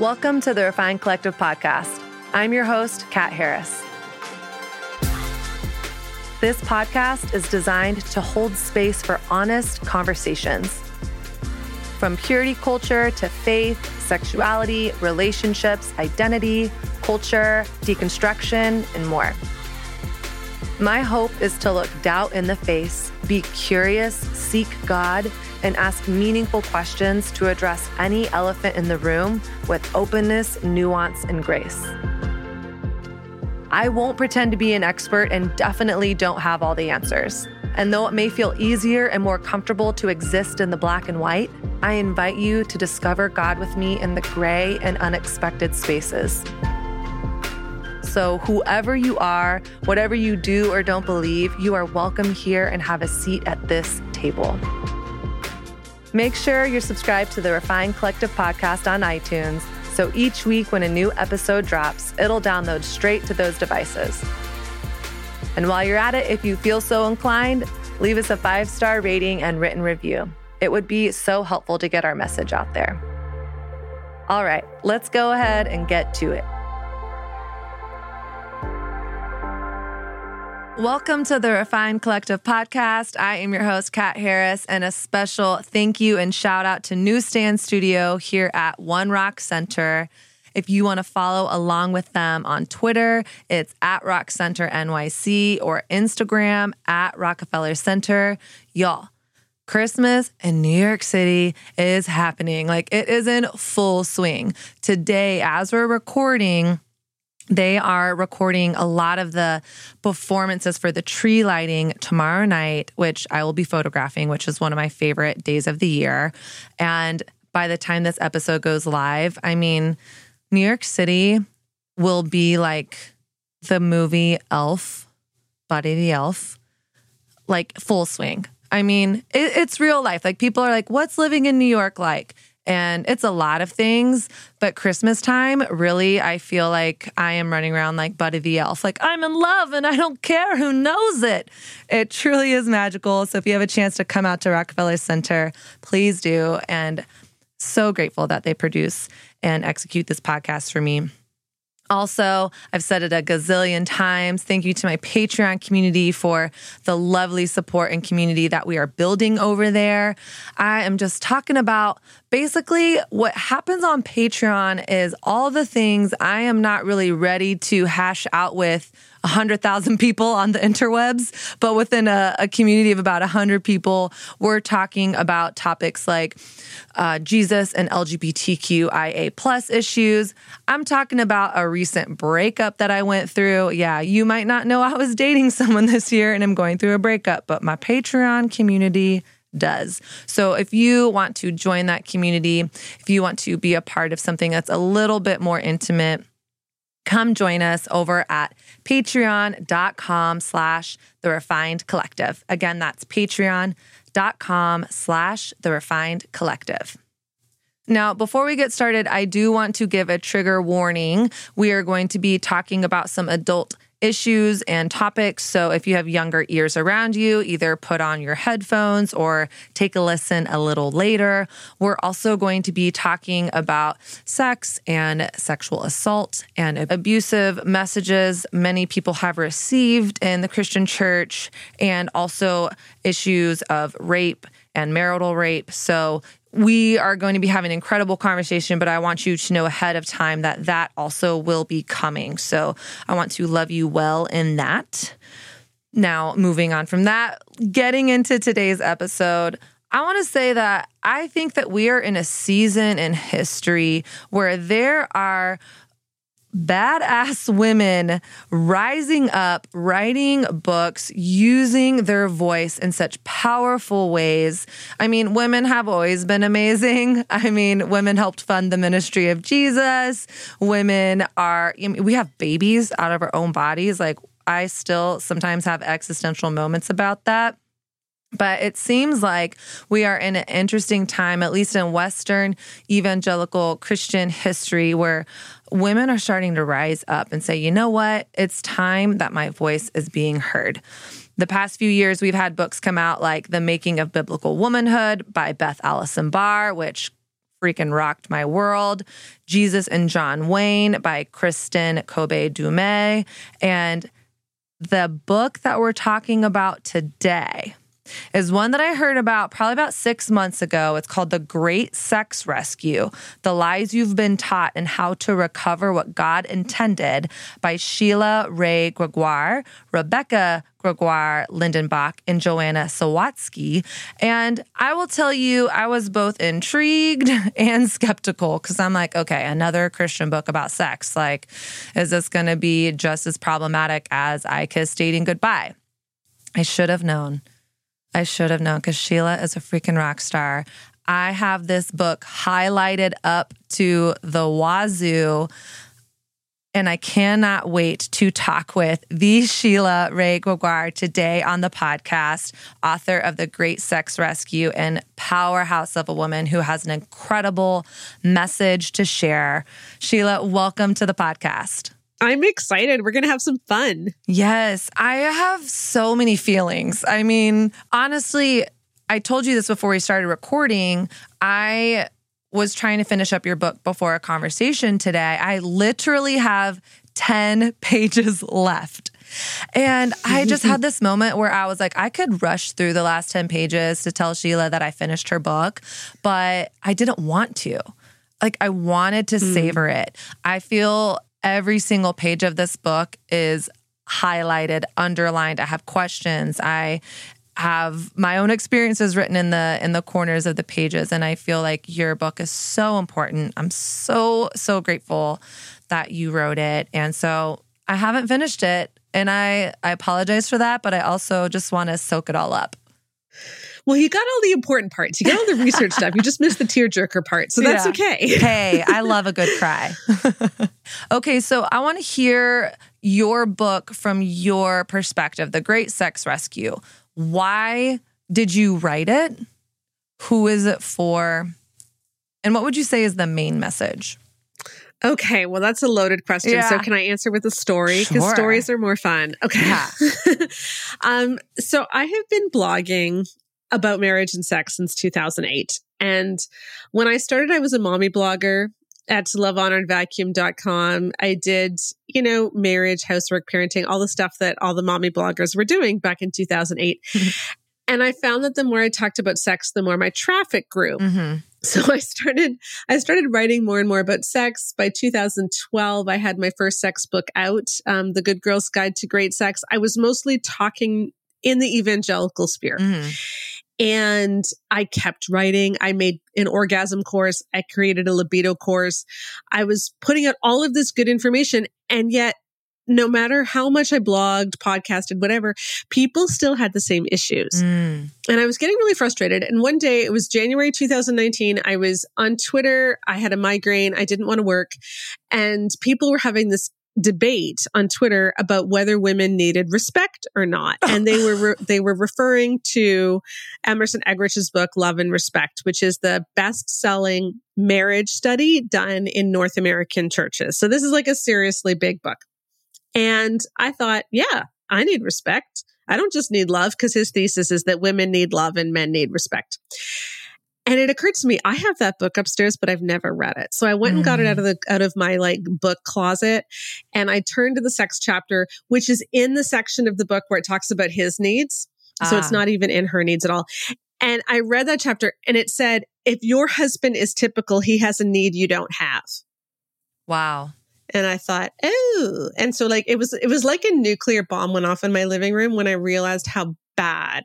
Welcome to the Refined Collective podcast. I'm your host, Kat Harris. This podcast is designed to hold space for honest conversations. From purity culture to faith, sexuality, relationships, identity, culture, deconstruction, and more. My hope is to look doubt in the face, be curious, seek God, and ask meaningful questions to address any elephant in the room with openness, nuance, and grace. I won't pretend to be an expert and definitely don't have all the answers. And though it may feel easier and more comfortable to exist in the black and white, I invite you to discover God with me in the gray and unexpected spaces. So, whoever you are, whatever you do or don't believe, you are welcome here and have a seat at this table. Make sure you're subscribed to the Refined Collective podcast on iTunes so each week when a new episode drops, it'll download straight to those devices. And while you're at it, if you feel so inclined, leave us a five star rating and written review. It would be so helpful to get our message out there. All right, let's go ahead and get to it. Welcome to the Refined Collective podcast. I am your host, Kat Harris, and a special thank you and shout out to Newsstand Studio here at One Rock Center. If you want to follow along with them on Twitter, it's at Rock Center NYC or Instagram at Rockefeller Center. Y'all, Christmas in New York City is happening. Like it is in full swing. Today, as we're recording, they are recording a lot of the performances for the tree lighting tomorrow night, which I will be photographing, which is one of my favorite days of the year. And by the time this episode goes live, I mean, New York City will be like the movie Elf, Buddy the Elf, like full swing. I mean, it, it's real life. Like people are like, what's living in New York like? And it's a lot of things, but Christmas time, really, I feel like I am running around like Buddy the Elf. Like, I'm in love and I don't care who knows it. It truly is magical. So, if you have a chance to come out to Rockefeller Center, please do. And so grateful that they produce and execute this podcast for me. Also, I've said it a gazillion times. Thank you to my Patreon community for the lovely support and community that we are building over there. I am just talking about basically what happens on Patreon is all the things I am not really ready to hash out with 100,000 people on the interwebs, but within a, a community of about 100 people, we're talking about topics like uh, Jesus and LGBTQIA plus issues. I'm talking about a recent breakup that I went through. Yeah, you might not know I was dating someone this year and I'm going through a breakup, but my Patreon community does. So if you want to join that community, if you want to be a part of something that's a little bit more intimate, come join us over at patreon.com slash the refined collective. Again, that's patreon.com slash the refined collective. Now, before we get started, I do want to give a trigger warning. We are going to be talking about some adult issues and topics. So if you have younger ears around you, either put on your headphones or take a listen a little later. We're also going to be talking about sex and sexual assault and abusive messages many people have received in the Christian church and also issues of rape and marital rape. So we are going to be having an incredible conversation, but I want you to know ahead of time that that also will be coming. So I want to love you well in that. Now, moving on from that, getting into today's episode, I want to say that I think that we are in a season in history where there are badass women rising up, writing books, using their voice in such powerful ways. I mean, women have always been amazing. I mean, women helped fund the ministry of Jesus. Women are, we have babies out of our own bodies. Like, I still sometimes have existential moments about that. But it seems like we are in an interesting time, at least in Western evangelical Christian history, where women are starting to rise up and say, you know what? It's time that my voice is being heard. The past few years, we've had books come out like The Making of Biblical Womanhood by Beth Allison Barr, which freaking rocked my world. Jesus and John Wayne by Kristin Kobes Du Mez. And the book that we're talking about today is one that I heard about probably about six months ago. It's called The Great Sex Rescue The Lies You've Been Taught and How to Recover What God Intended by Sheila Wray Gregoire, Rebecca Gregoire Lindenbach, and Joanna Sawatsky. And I will tell you, I was both intrigued and skeptical because I'm like, okay, another Christian book about sex. Like, is this going to be just as problematic as I Kissed Dating Goodbye? I should have known. I should have known because Sheila is a freaking rock star. I have this book highlighted up to the wazoo. And I cannot wait to talk with the Sheila Wray Gregoire today on the podcast, author of The Great Sex Rescue and powerhouse of a woman who has an incredible message to share. Sheila, welcome to the podcast. I'm excited. We're going to have some fun. Yes, I have so many feelings. I mean, honestly, I told you this before we started recording. I was trying to finish up your book before a conversation today. I literally have 10 pages left. And I just had this moment where I was like, I could rush through the last 10 pages to tell Sheila that I finished her book, but I didn't want to. Like, I wanted to mm. savor it. I feel every single page of this book is highlighted, underlined. I have questions. I have my own experiences written in the in the corners of the pages and I feel like your book is so important. I'm so so grateful that you wrote it. And so I haven't finished it and I I apologize for that, but I also just want to soak it all up. Well, you got all the important parts. You got all the research stuff. You just missed the tearjerker part. So that's yeah. okay. hey, I love a good cry. okay, so I want to hear your book from your perspective, The Great Sex Rescue. Why did you write it? Who is it for? And what would you say is the main message? Okay, well, that's a loaded question. Yeah. So, can I answer with a story? Because sure. stories are more fun. Okay. Yeah. um, so, I have been blogging about marriage and sex since 2008. And when I started, I was a mommy blogger at lovehonorandvacuum.com. I did, you know, marriage, housework, parenting, all the stuff that all the mommy bloggers were doing back in 2008. and I found that the more I talked about sex, the more my traffic grew. Mm-hmm. So I started I started writing more and more about sex. By 2012, I had my first sex book out, um, The Good Girl's Guide to Great Sex. I was mostly talking in the evangelical sphere. Mm-hmm. And I kept writing. I made an orgasm course. I created a libido course. I was putting out all of this good information. And yet, no matter how much I blogged, podcasted, whatever, people still had the same issues. Mm. And I was getting really frustrated. And one day, it was January 2019. I was on Twitter. I had a migraine. I didn't want to work. And people were having this debate on Twitter about whether women needed respect or not. And they were re- they were referring to Emerson Eggerichs' book Love and Respect, which is the best-selling marriage study done in North American churches. So this is like a seriously big book. And I thought, yeah, I need respect. I don't just need love because his thesis is that women need love and men need respect. And it occurred to me, I have that book upstairs, but I've never read it. So I went and got it out of the out of my like book closet and I turned to the sex chapter, which is in the section of the book where it talks about his needs. So it's ah. not even in her needs at all. And I read that chapter and it said, if your husband is typical, he has a need you don't have. Wow. And I thought, oh, and so like it was, it was like a nuclear bomb went off in my living room when I realized how bad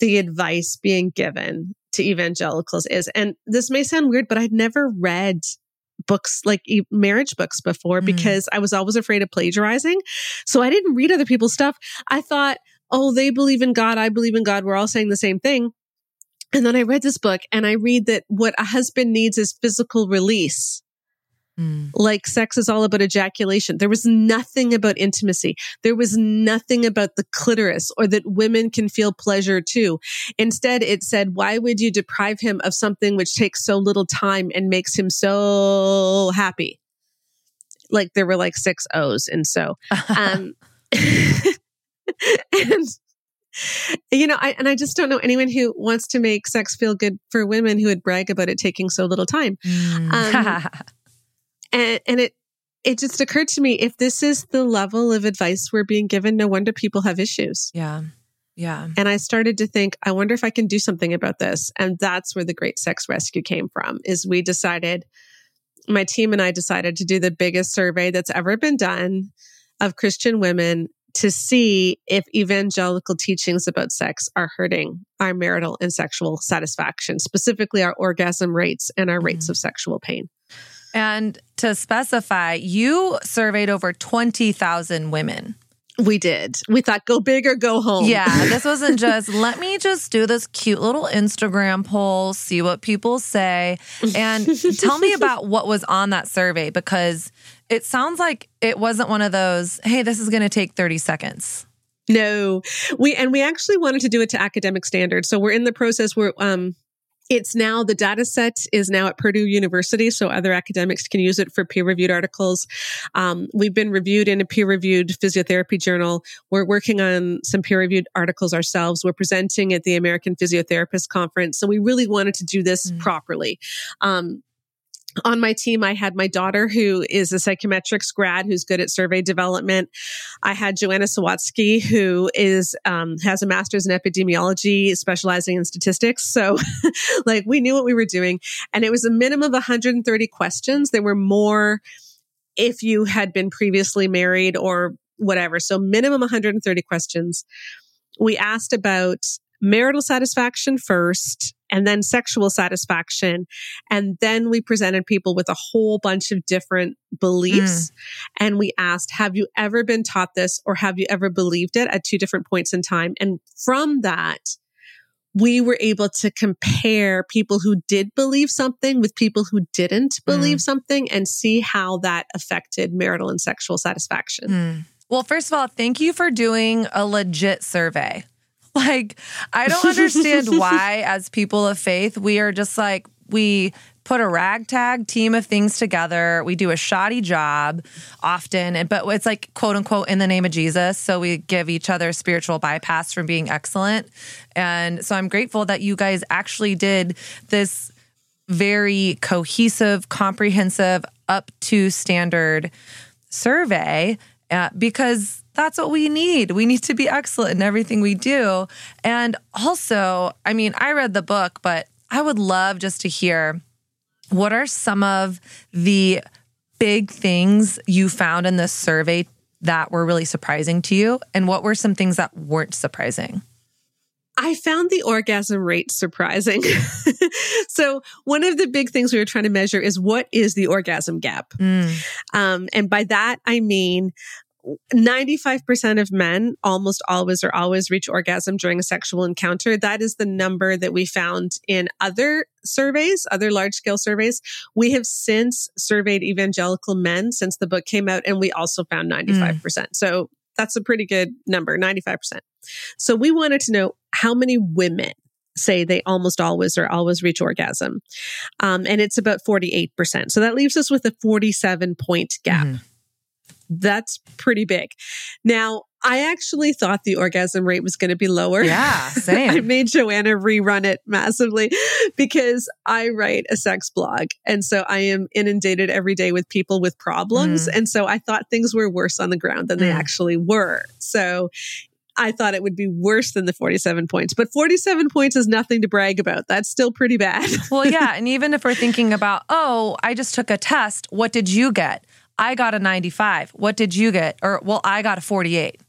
the advice being given to evangelicals is. And this may sound weird, but I'd never read books like marriage books before mm. because I was always afraid of plagiarizing. So I didn't read other people's stuff. I thought, oh, they believe in God. I believe in God. We're all saying the same thing. And then I read this book and I read that what a husband needs is physical release. Mm. Like sex is all about ejaculation. There was nothing about intimacy. There was nothing about the clitoris or that women can feel pleasure too. Instead, it said, why would you deprive him of something which takes so little time and makes him so happy? Like there were like six O's. And so, um, and you know, I, and I just don't know anyone who wants to make sex feel good for women who would brag about it taking so little time. Mm. Um, and, and it, it just occurred to me if this is the level of advice we're being given, no wonder people have issues. Yeah. Yeah. And I started to think, I wonder if I can do something about this. And that's where the Great Sex Rescue came from, is we decided, my team and I decided to do the biggest survey that's ever been done of Christian women to see if evangelical teachings about sex are hurting our marital and sexual satisfaction, specifically our orgasm rates and our mm-hmm. rates of sexual pain. And to specify, you surveyed over 20,000 women. We did. We thought go big or go home. Yeah, this wasn't just let me just do this cute little Instagram poll, see what people say, and tell me about what was on that survey because it sounds like it wasn't one of those, hey, this is going to take 30 seconds. No, we and we actually wanted to do it to academic standards. So we're in the process where um, it's now the data set is now at Purdue University, so other academics can use it for peer reviewed articles. Um, we've been reviewed in a peer reviewed physiotherapy journal. We're working on some peer reviewed articles ourselves. We're presenting at the American Physiotherapist Conference. So we really wanted to do this mm. properly. Um, on my team, I had my daughter who is a psychometrics grad who's good at survey development. I had Joanna Sawatsky who is um, has a master's in epidemiology, specializing in statistics. So, like, we knew what we were doing, and it was a minimum of 130 questions. There were more if you had been previously married or whatever. So, minimum 130 questions. We asked about marital satisfaction first and then sexual satisfaction. And then we presented people with a whole bunch of different beliefs. Mm. And we asked, have you ever been taught this or have you ever believed it at two different points in time? And from that, we were able to compare people who did believe something with people who didn't believe mm. something and see how that affected marital and sexual satisfaction. Mm. Well, first of all, thank you for doing a legit survey. Like, I don't understand why, as people of faith, we are just like, we put a ragtag team of things together. We do a shoddy job often, and but it's like quote unquote in the name of Jesus. So we give each other spiritual bypass from being excellent. And so I'm grateful that you guys actually did this very cohesive, comprehensive, up to standard survey uh, because that's what we need. We need to be excellent in everything we do. And also, I mean, I read the book, but I would love just to hear what are some of the big things you found in this survey that were really surprising to you? And what were some things that weren't surprising? I found the orgasm rate surprising. so, one of the big things we were trying to measure is what is the orgasm gap? Mm. Um, and by that, I mean, 95% of men almost always or always reach orgasm during a sexual encounter. That is the number that we found in other surveys, other large scale surveys. We have since surveyed evangelical men since the book came out, and we also found 95%. Mm. So that's a pretty good number, 95%. So we wanted to know how many women say they almost always or always reach orgasm. Um, and it's about 48%. So that leaves us with a 47 point gap. Mm. That's pretty big. Now, I actually thought the orgasm rate was going to be lower. Yeah, same. I made Joanna rerun it massively because I write a sex blog. And so I am inundated every day with people with problems. Mm. And so I thought things were worse on the ground than mm. they actually were. So I thought it would be worse than the 47 points, but 47 points is nothing to brag about. That's still pretty bad. well, yeah. And even if we're thinking about, oh, I just took a test, what did you get? I got a 95. What did you get? Or, well, I got a 48.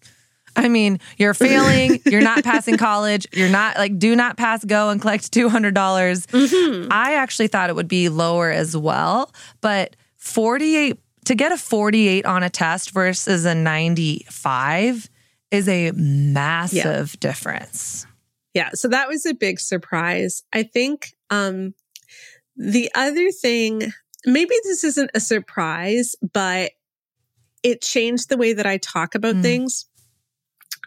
I mean, you're failing, you're not passing college, you're not like, do not pass go and collect 200. dollars mm-hmm. I actually thought it would be lower as well, but 48, to get a 48 on a test versus a 95 is a massive yeah. difference. Yeah. So that was a big surprise. I think, um, the other thing maybe this isn't a surprise, but it changed the way that I talk about mm. things.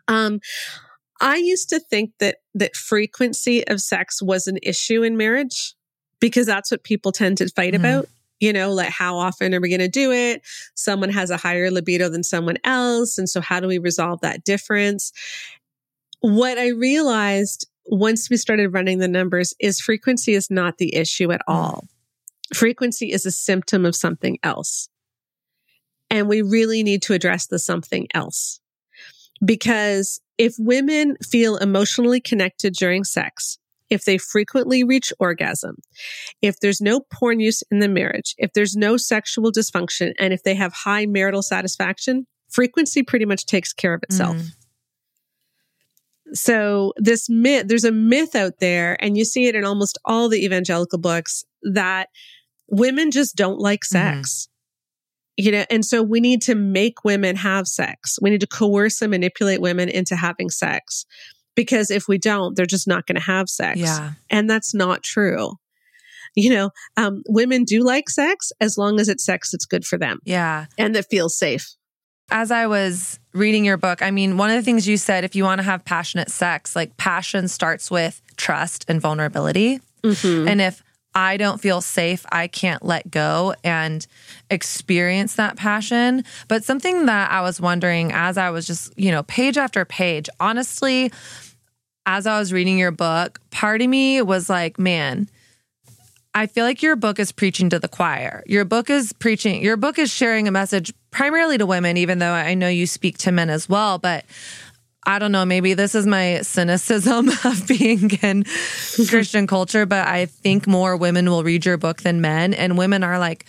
Um, I used to think that that frequency of sex was an issue in marriage because that's what people tend to fight mm. about. You know, like how often are we going to do it? Someone has a higher libido than someone else. And so how do we resolve that difference? what I realized once we started running the numbers is frequency is not the issue at mm. all. Frequency is a symptom of something else. And we really need to address the something else. Because if women feel emotionally connected during sex, if they frequently reach orgasm, if there's no porn use in the marriage, if there's no sexual dysfunction, and if they have high marital satisfaction, frequency pretty much takes care of itself. Mm. So this myth, there's a myth out there, and you see it in almost all the evangelical books that women just don't like mm-hmm. sex. Mm. You know, and so we need to make women have sex. We need to coerce and manipulate women into having sex because if we don't, they're just not going to have sex. Yeah. And that's not true. You know, um, women do like sex as long as it's sex that's good for them. Yeah. And that feels safe. As I was reading your book, I mean, one of the things you said, if you want to have passionate sex, like passion starts with trust and vulnerability. Mm-hmm. And if I don't feel safe, I can't let go and experience that passion. But something that I was wondering as I was just, you know, page after page, honestly, as I was reading your book, part of me was like, man, I feel like your book is preaching to the choir. Your book is preaching, your book is sharing a message primarily to women, even though I know you speak to men as well. But I don't know, maybe this is my cynicism of being in Christian culture, but I think more women will read your book than men. And women are like,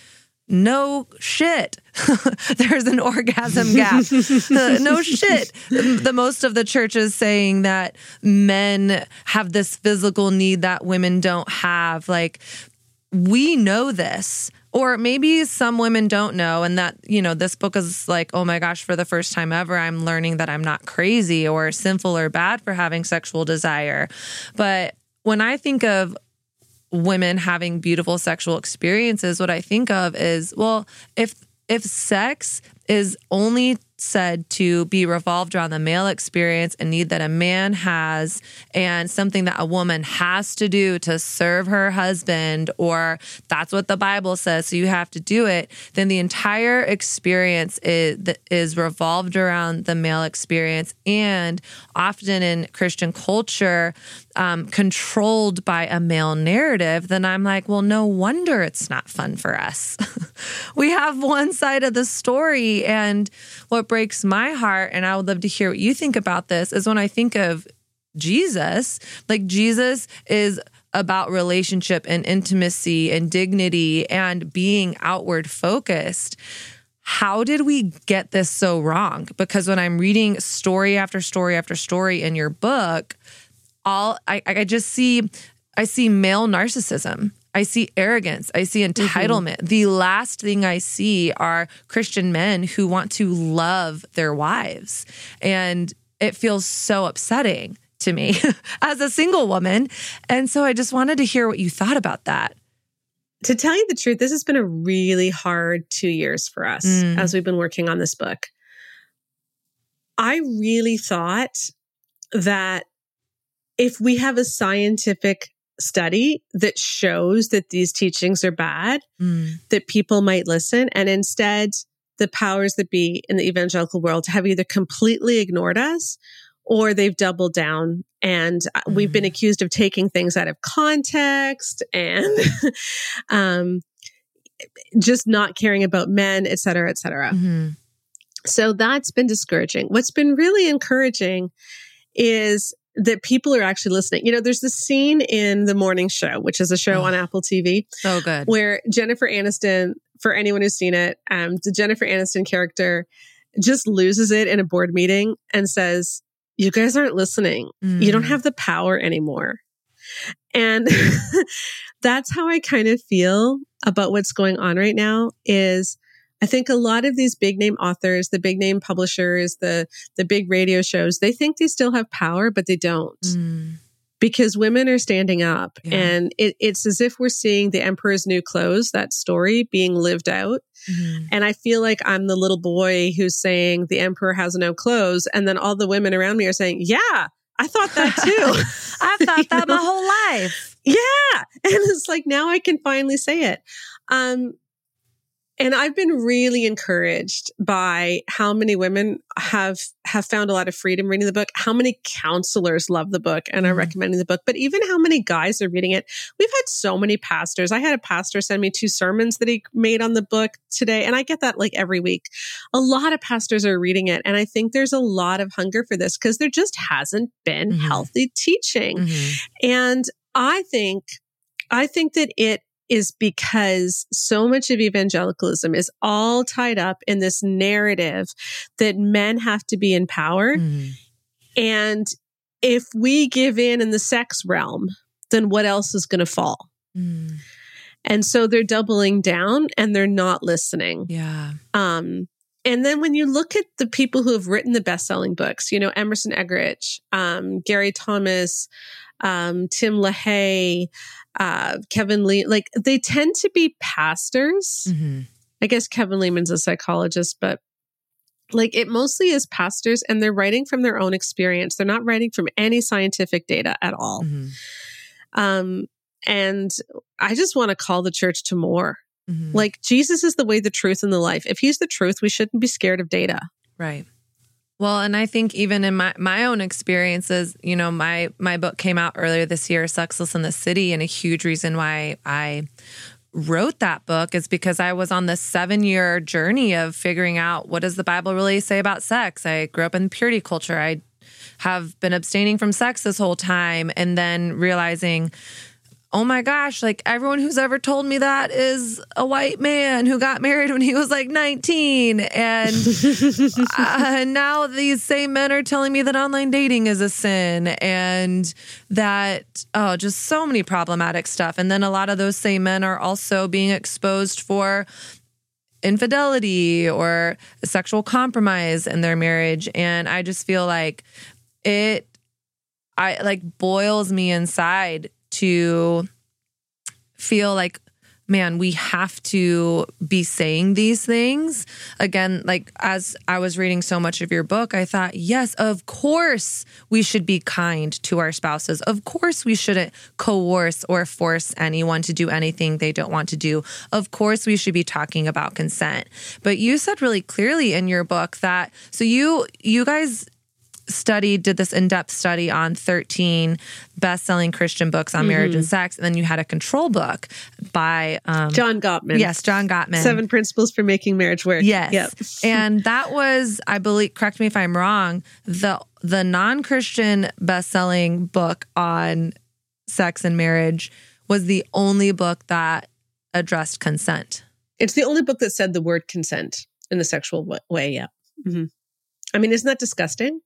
no shit. There's an orgasm gap. no shit. The most of the church is saying that men have this physical need that women don't have. Like, we know this. Or maybe some women don't know, and that, you know, this book is like, oh my gosh, for the first time ever, I'm learning that I'm not crazy or sinful or bad for having sexual desire. But when I think of women having beautiful sexual experiences, what I think of is, well, if if sex is only said to be revolved around the male experience and need that a man has and something that a woman has to do to serve her husband or that's what the bible says so you have to do it then the entire experience is, is revolved around the male experience. And often in christian culture um, controlled by a male narrative then i'm like well no wonder it's not fun for us we have one side of the story and what breaks my heart, and I would love to hear what you think about this, is when I think of Jesus, like Jesus is about relationship and intimacy and dignity and being outward focused. How did we get this so wrong? Because when I'm reading story after story after story in your book, all I, I just see I see male narcissism. I see arrogance. I see mm-hmm. entitlement. Mm-hmm. The last thing I see are Christian men who want to love their wives. And it feels so upsetting to me as a single woman. And so I just wanted to hear what you thought about that. To tell you the truth, this has been a really hard two years for us mm. as we've been working on this book. I really thought that if we have a scientific study that shows that these teachings are bad, mm. that people might listen. And instead, the powers that be in the evangelical world have either completely ignored us or they've doubled down. And mm. we've been mm. accused of taking things out of context and um, just not caring about men, et cetera, et cetera. Mm-hmm. So that's been discouraging. What's been really encouraging is that people are actually listening. You know, there's this scene in The Morning Show, which is a show oh, on Apple TV. So good. Where Jennifer Aniston, for anyone who's seen it, um, the Jennifer Aniston character just loses it in a board meeting and says, You guys aren't listening. Mm. You don't mm. have the power anymore. And that's how I kind of feel about what's going on right now is I think a lot of these big name authors, the big name publishers, the the big radio shows, they think they still have power, but they don't. Mm. Because women are standing up, yeah. and it, it's as if we're seeing the Emperor's New Clothes, that story being lived out. Mm-hmm. And I feel like I'm the little boy who's saying the Emperor has no clothes, and then all the women around me are saying, "Yeah, I thought that too. I thought that know? my whole life. Yeah. And it's like now I can finally say it. Um, and I've been really encouraged by how many women have have found a lot of freedom reading the book, how many counselors love the book and are mm-hmm. recommending the book, but even how many guys are reading it. We've had so many pastors. I had a pastor send me two sermons that he made on the book today, and I get that like every week. A lot of pastors are reading it, and I think there's a lot of hunger for this because there just hasn't been mm-hmm. healthy teaching. Mm-hmm. And I think I think that it is because so much of evangelicalism is all tied up in this narrative that men have to be in power. Mm. And if we give in in the sex realm, then what else is going to fall? Mm. And so they're doubling down and they're not listening. Yeah. Um, and then when you look at the people who have written the best-selling books, you know, Emerson Eggerichs, um, Gary Thomas, um, Tim LaHaye, uh, Kevin Lee, like they tend to be pastors. Mm-hmm. I guess Kevin Leman's a psychologist, but like it mostly is pastors and they're writing from their own experience. They're not writing from any scientific data at all. Mm-hmm. Um, and I just want to call the church to more. Mm-hmm. Like Jesus is the way, the truth, and the life. If he's the truth, we shouldn't be scared of data. Right. Well, and I think even in my, my own experiences, you know, my my book came out earlier this year, Sexless in the City, and a huge reason why I wrote that book is because I was on this seven year journey of figuring out what does the Bible really say about sex. I grew up in purity culture. I have been abstaining from sex this whole time, and then realizing oh my gosh, like everyone who's ever told me that is a white man who got married when he was like 19. And uh, now these same men are telling me that online dating is a sin and that, oh, just so many problematic stuff. And then a lot of those same men are also being exposed for infidelity or sexual compromise in their marriage. And I just feel like it, I like boils me inside to feel like man, we have to be saying these things. Again, like as I was reading so much of your book, I thought, yes, of course we should be kind to our spouses. Of course we shouldn't coerce or force anyone to do anything they don't want to do. Of course we should be talking about consent. But you said really clearly in your book that so you you guys study did this in-depth study on 13 best-selling christian books on mm-hmm. marriage and sex and then you had a control book by um, john gottman. Yes john gottman. Seven principles for making marriage work. Yes. Yep. and that was i believe correct me if i'm wrong the the non-christian best-selling book on sex and marriage was the only book that addressed consent. It's the only book that said the word consent in the sexual way yeah. Mm-hmm. i mean isn't that disgusting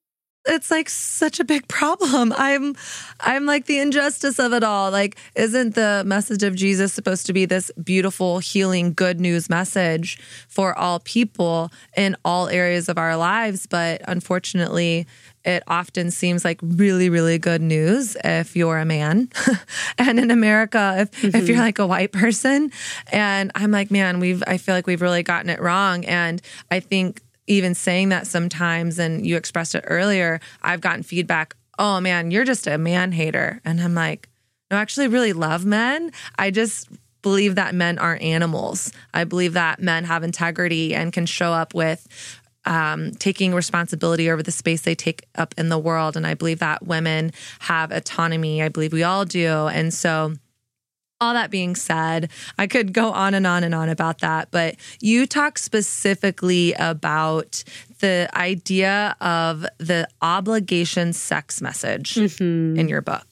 it's like such a big problem. I'm I'm like the injustice of it all. Like isn't the message of Jesus supposed to be this beautiful healing good news message for all people in all areas of our lives, but unfortunately it often seems like really really good news if you're a man and in america if, mm-hmm. if you're like a white person and i'm like man we've i feel like we've really gotten it wrong and i think even saying that sometimes, and you expressed it earlier, I've gotten feedback, oh man, you're just a man hater. And I'm like, no, I actually really love men. I just believe that men aren't animals. I believe that men have integrity and can show up with um, taking responsibility over the space they take up in the world. And I believe that women have autonomy. I believe we all do. And so, all that being said, I could go on and on and on about that, but you talk specifically about the idea of the obligation sex message mm-hmm. in your book.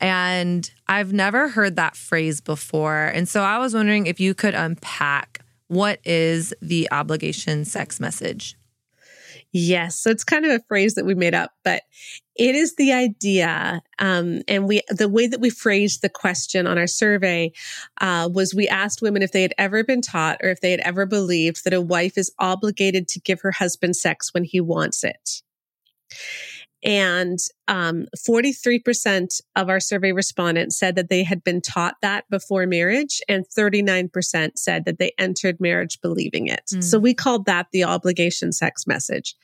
And I've never heard that phrase before. And so I was wondering if you could unpack what is the obligation sex message? Yes. So it's kind of a phrase that we made up, but it is the idea. Um, and we, the way that we phrased the question on our survey uh, was we asked women if they had ever been taught or if they had ever believed that a wife is obligated to give her husband sex when he wants it. And um, 43% of our survey respondents said that they had been taught that before marriage, and 39% said that they entered marriage believing it. Mm. So we called that the obligation sex message.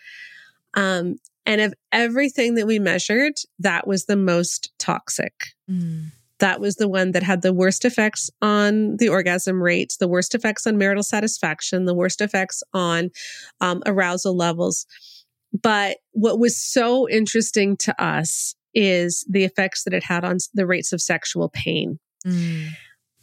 Um, and of everything that we measured, that was the most toxic. Mm. That was the one that had the worst effects on the orgasm rate, the worst effects on marital satisfaction, the worst effects on um, arousal levels. But what was so interesting to us is the effects that it had on the rates of sexual pain. Mm.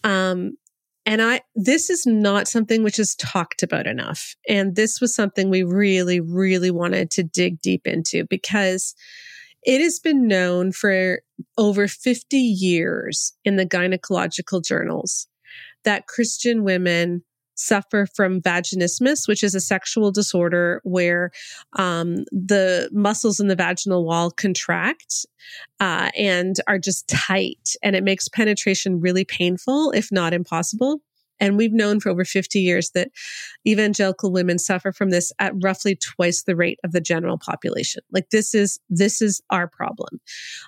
Um, and I, this is not something which is talked about enough. And this was something we really, really wanted to dig deep into because it has been known for over 50 years in the gynecological journals that Christian women suffer from vaginismus, which is a sexual disorder where um, the muscles in the vaginal wall contract uh, and are just tight, and it makes penetration really painful, if not impossible. And we've known for over 50 years that evangelical women suffer from this at roughly twice the rate of the general population. Like this is, this is our problem.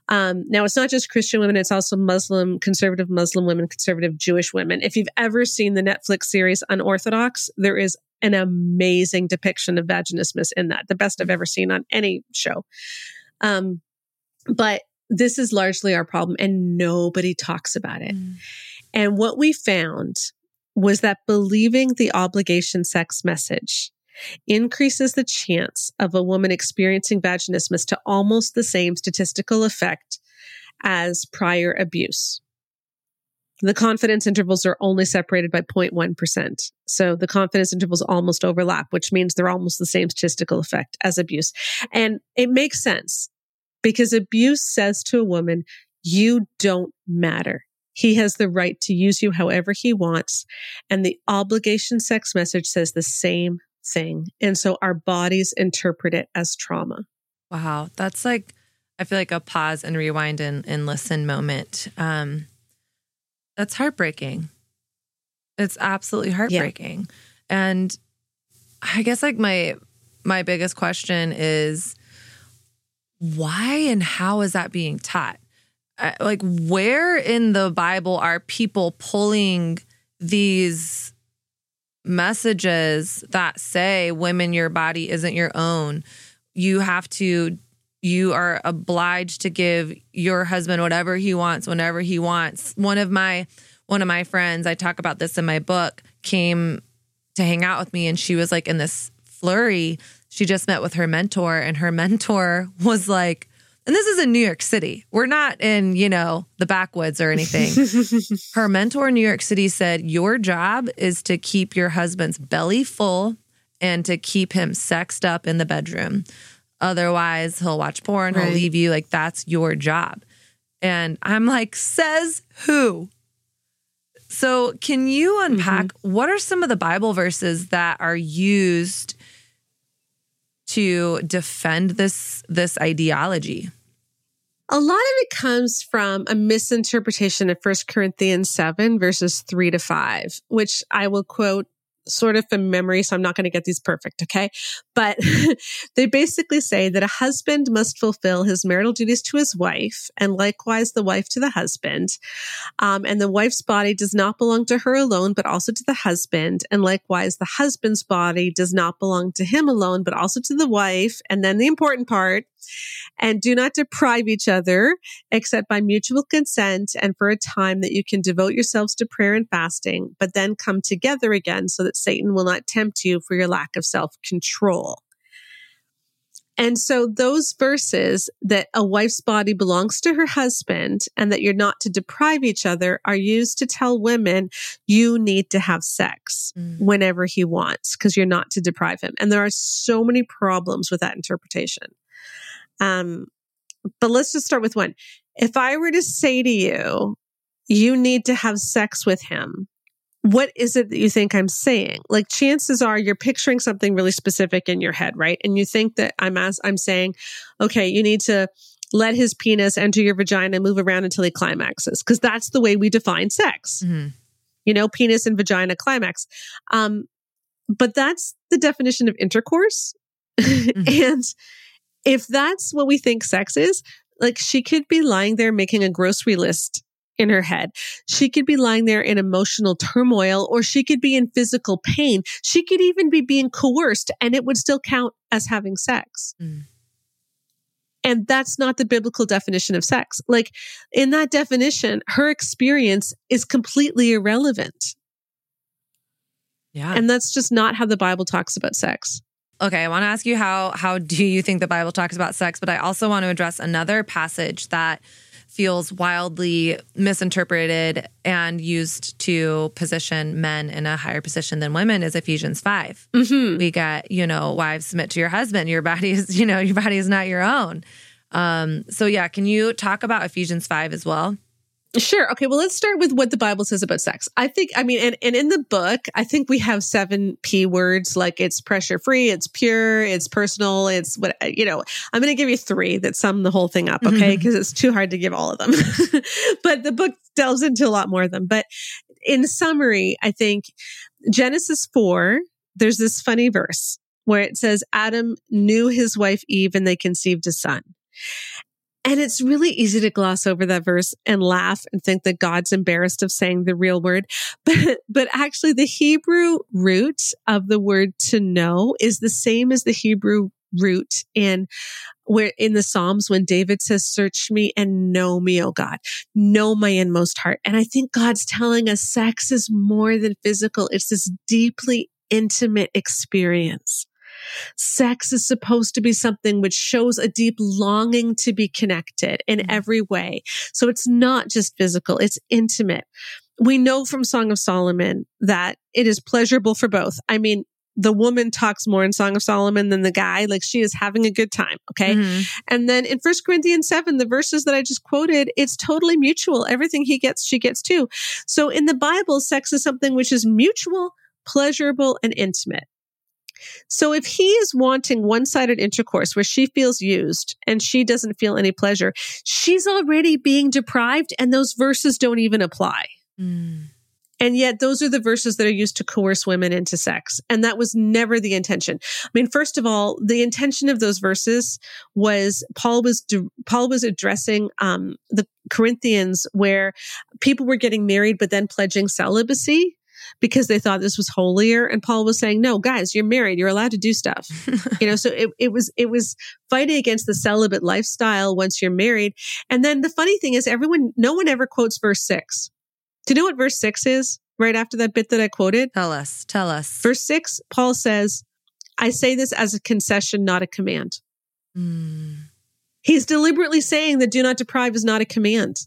Um, now it's not just Christian women. It's also Muslim, conservative Muslim women, conservative Jewish women. If you've ever seen the Netflix series Unorthodox, there is an amazing depiction of vaginismus in that, the best I've ever seen on any show. Um, but this is largely our problem and nobody talks about it. Mm. And what we found was that believing the obligation sex message increases the chance of a woman experiencing vaginismus to almost the same statistical effect as prior abuse. The confidence intervals are only separated by 0.1%. So the confidence intervals almost overlap, which means they're almost the same statistical effect as abuse. And it makes sense because abuse says to a woman, you don't matter. He has the right to use you however he wants. And the obligation sex message says the same thing. And so our bodies interpret it as trauma. Wow. That's like, I feel like a pause and rewind and, and listen moment. Um, that's heartbreaking. It's absolutely heartbreaking. Yeah. And I guess like my my biggest question is why and how is that being taught? Uh, like where in the Bible are people pulling these messages that say women your body isn't your own? You have to you are obliged to give your husband whatever he wants whenever he wants. One of my one of my friends i talk about this in my book came to hang out with me and she was like in this flurry. She just met with her mentor and her mentor was like and this is in New York City. We're not in, you know, the backwoods or anything. Her mentor in New York City said, Your job is to keep your husband's belly full and to keep him sexed up in the bedroom. Otherwise, he'll watch porn, right. he'll leave you. Like, that's your job. And I'm like, Says who? So, can you unpack mm-hmm. what are some of the Bible verses that are used to defend this this ideology? A lot of it comes from a misinterpretation of 1 Corinthians 7 verses 3 to 5, which I will quote sort of from memory, so I'm not going to get these perfect, okay? But they basically say that a husband must fulfill his marital duties to his wife, and likewise the wife to the husband. Um, and the wife's body does not belong to her alone, but also to the husband. And likewise, the husband's body does not belong to him alone, but also to the wife. And then the important part, and do not deprive each other except by mutual consent and for a time that you can devote yourselves to prayer and fasting, but then come together again so that Satan will not tempt you for your lack of self control. And so those verses that a wife's body belongs to her husband and that you're not to deprive each other are used to tell women you need to have sex mm. whenever he wants because you're not to deprive him. And there are so many problems with that interpretation. Um, but let's just start with one. If I were to say to you, you need to have sex with him, what is it that you think I'm saying? Like chances are you're picturing something really specific in your head, right? And you think that I'm as I'm saying, okay, you need to let his penis enter your vagina and move around until he climaxes because that's the way we define sex. Mm-hmm. You know, penis and vagina climax. Um, but that's the definition of intercourse. Mm-hmm. and if that's what we think sex is, like she could be lying there making a grocery list in her head. She could be lying there in emotional turmoil or she could be in physical pain. She could even be being coerced and it would still count as having sex. Mm. And that's not the biblical definition of sex. Like in that definition, her experience is completely irrelevant. Yeah. And that's just not how the Bible talks about sex. Okay, I want to ask you how how do you think the Bible talks about sex, but I also want to address another passage that feels wildly misinterpreted and used to position men in a higher position than women is Ephesians 5. Mm-hmm. We got, you know, wives submit to your husband. Your body is, you know, your body is not your own. Um, so yeah, can you talk about Ephesians 5 as well? Sure. Okay. Well, let's start with what the Bible says about sex. I think, I mean, and, and in the book, I think we have seven P words like it's pressure free, it's pure, it's personal, it's what, you know, I'm going to give you three that sum the whole thing up. Mm-hmm. Okay. Because it's too hard to give all of them. but the book delves into a lot more of them. But in summary, I think Genesis 4, there's this funny verse where it says, Adam knew his wife Eve and they conceived a son. And it's really easy to gloss over that verse and laugh and think that God's embarrassed of saying the real word. But, but actually the Hebrew root of the word to know is the same as the Hebrew root in where in the Psalms when David says, search me and know me, oh God, know my inmost heart. And I think God's telling us sex is more than physical. It's this deeply intimate experience. Sex is supposed to be something which shows a deep longing to be connected in mm-hmm. every way. So it's not just physical, it's intimate. We know from Song of Solomon that it is pleasurable for both. I mean, the woman talks more in Song of Solomon than the guy. Like she is having a good time. Okay. Mm-hmm. And then in First Corinthians 7, the verses that I just quoted, it's totally mutual. Everything he gets, she gets too. So in the Bible, sex is something which is mutual, pleasurable, and intimate. So if he is wanting one sided intercourse where she feels used and she doesn't feel any pleasure, she's already being deprived and those verses don't even apply. Mm. And yet those are the verses that are used to coerce women into sex. And that was never the intention. I mean, first of all, the intention of those verses was Paul was, Paul was addressing, um, the Corinthians where people were getting married, but then pledging celibacy because they thought this was holier. And Paul was saying, no, guys, you're married. You're allowed to do stuff. you know, so it, it was, it was fighting against the celibate lifestyle once you're married. And then the funny thing is everyone, no one ever quotes verse six. Do you know what verse six is right after that bit that I quoted? Tell us, tell us. Verse six, Paul says, I say this as a concession, not a command. Mm. He's deliberately saying that do not deprive is not a command.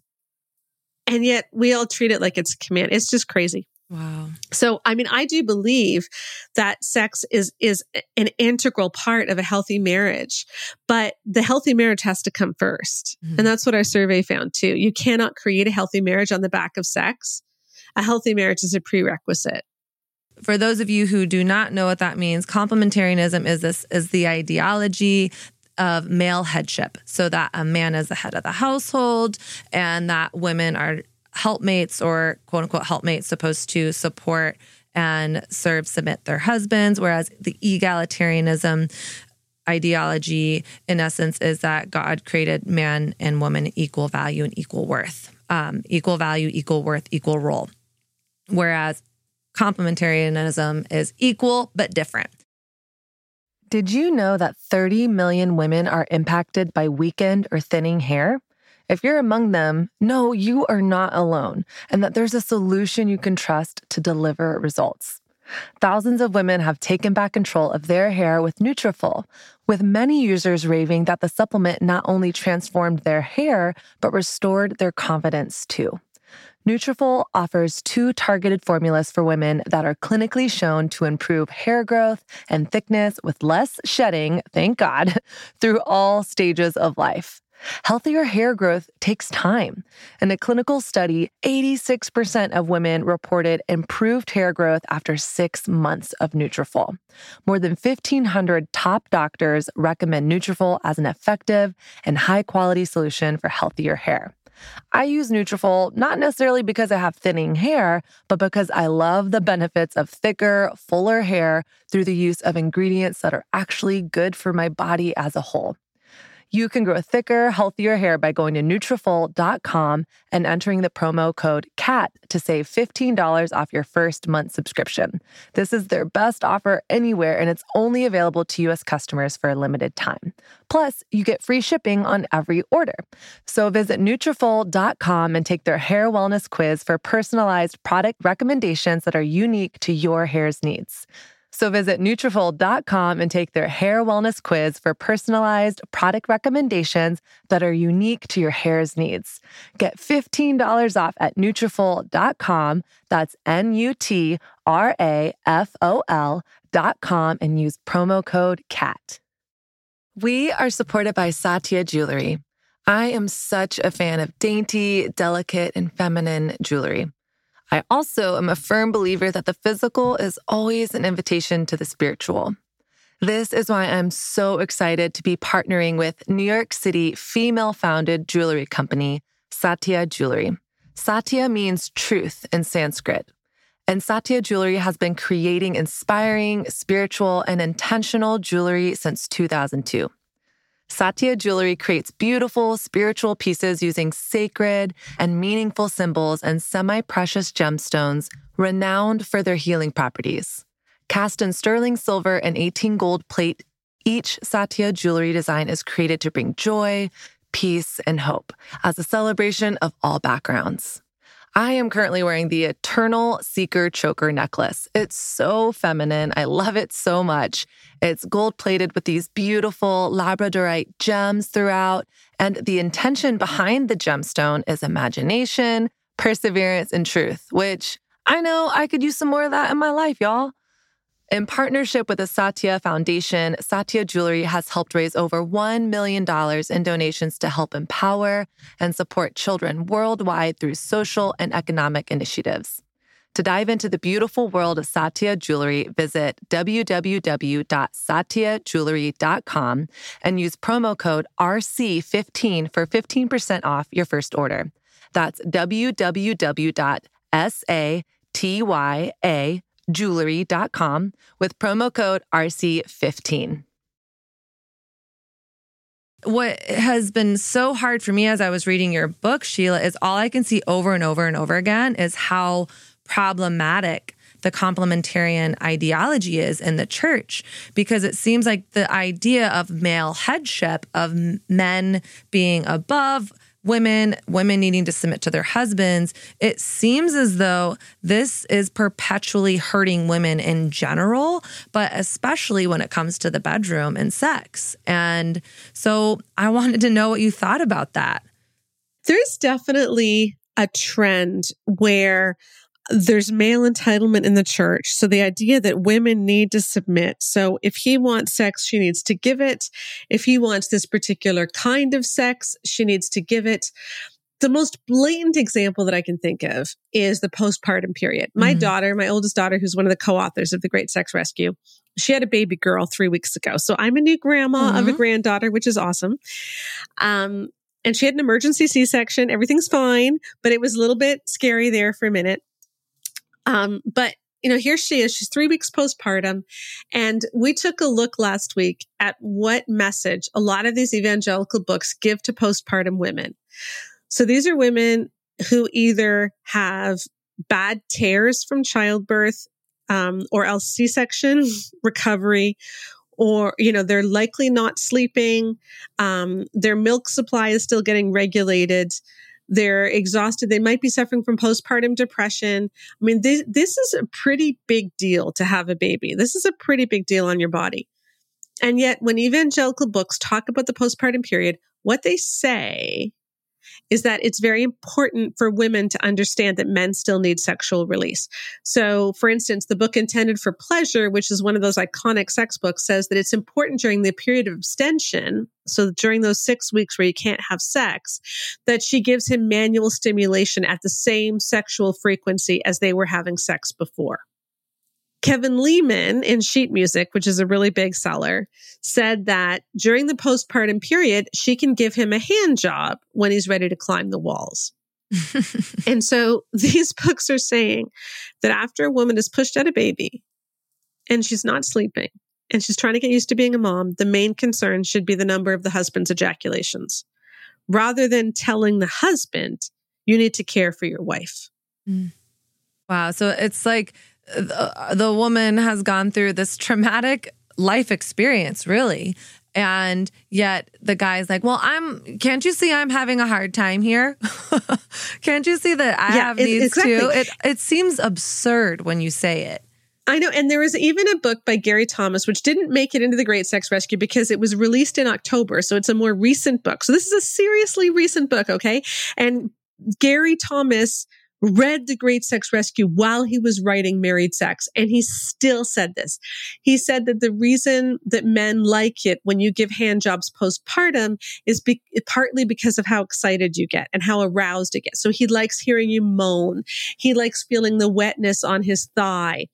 And yet we all treat it like it's a command. It's just crazy. Wow. So, I mean, I do believe that sex is, is an integral part of a healthy marriage, but the healthy marriage has to come 1st mm-hmm. And that's what our survey found too. You cannot create a healthy marriage on the back of sex. A healthy marriage is a prerequisite. For those of you who do not know what that means, complementarianism is this is the ideology of male headship so that a man is the head of the household and that women are helpmates or quote unquote helpmates supposed to support and serve, submit their husbands, whereas the egalitarianism ideology, in essence, is that God created man and woman equal value and equal worth, um, equal value, equal worth, equal role. Whereas complementarianism is equal but different. Did you know that 30 million women are impacted by weakened or thinning hair? If you're among them, know you are not alone and that there's a solution you can trust to deliver results. Thousands of women have taken back control of their hair with Nutrafol, with many users raving that the supplement not only transformed their hair, but restored their confidence too. Nutrafol offers two targeted formulas for women that are clinically shown to improve hair growth and thickness with less shedding, thank God, through all stages of life. Healthier hair growth takes time. In a clinical study, 86% of women reported improved hair growth after six months of Nutrafol. More than 1,500 top doctors recommend Nutrafol as an effective and high-quality solution for healthier hair. I use Nutrafol not necessarily because I have thinning hair, but because I love the benefits of thicker, fuller hair through the use of ingredients that are actually good for my body as a whole. You can grow thicker, healthier hair by going to Nutrafol.com and entering the promo code CAT to save $15 off your first month subscription. This is their best offer anywhere, and it's only available to U.S. customers for a limited time. Plus, you get free shipping on every order. So visit Nutrafol.com and take their hair wellness quiz for personalized product recommendations that are unique to your hair's needs. So visit Nutrafol.com and take their hair wellness quiz for personalized product recommendations that are unique to your hair's needs. Get $15 off at Nutrafol.com. That's dot com and use promo code CAT. We are supported by Satya Jewelry. I am such a fan of dainty, delicate, and feminine jewelry. I also am a firm believer that the physical is always an invitation to the spiritual. This is why I'm so excited to be partnering with New York City female founded jewelry company, Satya Jewelry. Satya means truth in Sanskrit. And Satya Jewelry has been creating inspiring, spiritual, and intentional jewelry since 2002. Satya Jewelry creates beautiful spiritual pieces using sacred and meaningful symbols and semi precious gemstones renowned for their healing properties. Cast in sterling silver and 18 gold plate, each Satya Jewelry design is created to bring joy, peace, and hope as a celebration of all backgrounds. I am currently wearing the Eternal Seeker Choker necklace. It's so feminine. I love it so much. It's gold plated with these beautiful labradorite gems throughout. And the intention behind the gemstone is imagination, perseverance, and truth, which I know I could use some more of that in my life, y'all. In partnership with the Satya Foundation, Satya Jewelry has helped raise over $1 million in donations to help empower and support children worldwide through social and economic initiatives. To dive into the beautiful world of Satya Jewelry, visit www.satyajewelry.com and use promo code RC15 for 15% off your first order. That's www.satya jewelry.com with promo code RC15. What has been so hard for me as I was reading your book, Sheila, is all I can see over and over and over again is how problematic the complementarian ideology is in the church because it seems like the idea of male headship, of men being above women, women needing to submit to their husbands, it seems as though this is perpetually hurting women in general, but especially when it comes to the bedroom and sex. And so I wanted to know what you thought about that. There's definitely a trend where there's male entitlement in the church. So the idea that women need to submit. So if he wants sex, she needs to give it. If he wants this particular kind of sex, she needs to give it. The most blatant example that I can think of is the postpartum period. My mm-hmm. daughter, my oldest daughter, who's one of the co-authors of The Great Sex Rescue, she had a baby girl three weeks ago. So I'm a new grandma mm-hmm. of a granddaughter, which is awesome. Um, and she had an emergency C-section. Everything's fine, but it was a little bit scary there for a minute. Um, but you know, here she is. She's three weeks postpartum. And we took a look last week at what message a lot of these evangelical books give to postpartum women. So these are women who either have bad tears from childbirth, um, or else C-section recovery, or, you know, they're likely not sleeping. Um, their milk supply is still getting regulated. They're exhausted. They might be suffering from postpartum depression. I mean, this, this is a pretty big deal to have a baby. This is a pretty big deal on your body. And yet, when evangelical books talk about the postpartum period, what they say is that it's very important for women to understand that men still need sexual release. So, for instance, the book Intended for Pleasure, which is one of those iconic sex books, says that it's important during the period of abstention, so during those six weeks where you can't have sex, that she gives him manual stimulation at the same sexual frequency as they were having sex before. Kevin Leman in sheet music, which is a really big seller, said that during the postpartum period, she can give him a hand job when he's ready to climb the walls. and so these books are saying that after a woman has pushed out a baby and she's not sleeping and she's trying to get used to being a mom, the main concern should be the number of the husband's ejaculations rather than telling the husband, you need to care for your wife. Mm. Wow. So it's like the, the woman has gone through this traumatic life experience, really. And yet the guy's like, well, I'm, can't you see I'm having a hard time here? can't you see that I yeah, have needs exactly. too? It, it seems absurd when you say it. I know. And there was even a book by Gary Thomas, which didn't make it into the Great Sex Rescue because it was released in October. So it's a more recent book. So this is a seriously recent book. Okay. And Gary Thomas read The Great Sex Rescue while he was writing Married Sex. And he still said this. He said that the reason that men like it when you give hand jobs postpartum is be- partly because of how excited you get and how aroused it gets. So he likes hearing you moan. He likes feeling the wetness on his thigh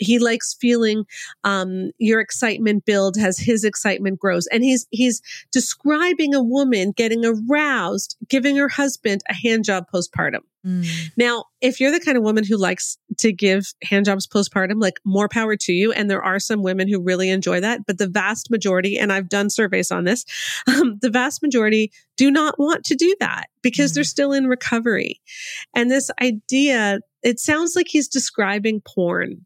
he likes feeling um, your excitement build as his excitement grows. And he's he's describing a woman getting aroused giving her husband a hand job postpartum. Mm. now if you're the kind of woman who likes to give hand jobs postpartum like more power to you. And there are some women who really enjoy that. But the vast majority and i've done surveys on this um, the vast majority do not want to do that because mm. they're still in recovery. And this idea it sounds like he's describing porn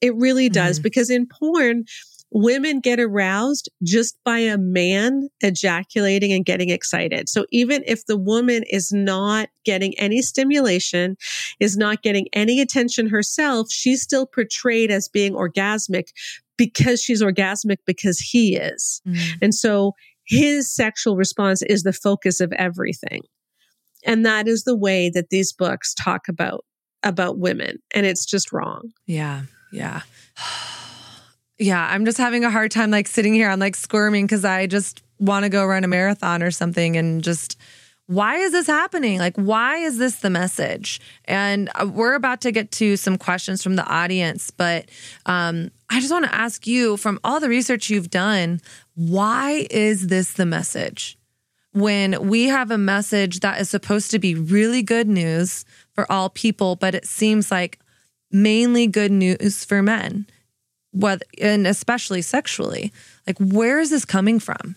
it really does mm-hmm. because in porn, women get aroused just by a man ejaculating and getting excited. So even if the woman is not getting any stimulation, is not getting any attention herself, she's still portrayed as being orgasmic because she's orgasmic because he is. Mm. And so his sexual response is the focus of everything. And that is the way that these books talk about about women and it's just wrong. Yeah. Yeah. yeah. I'm just having a hard time like sitting here. I'm like squirming because I just want to go run a marathon or something and just why is this happening? Like, why is this the message? And uh, we're about to get to some questions from the audience, but um, I just want to ask you from all the research you've done, why is this the message? When we have a message that is supposed to be really good news for all people, but it seems like mainly good news for men, whether, and especially sexually. Like, where is this coming from?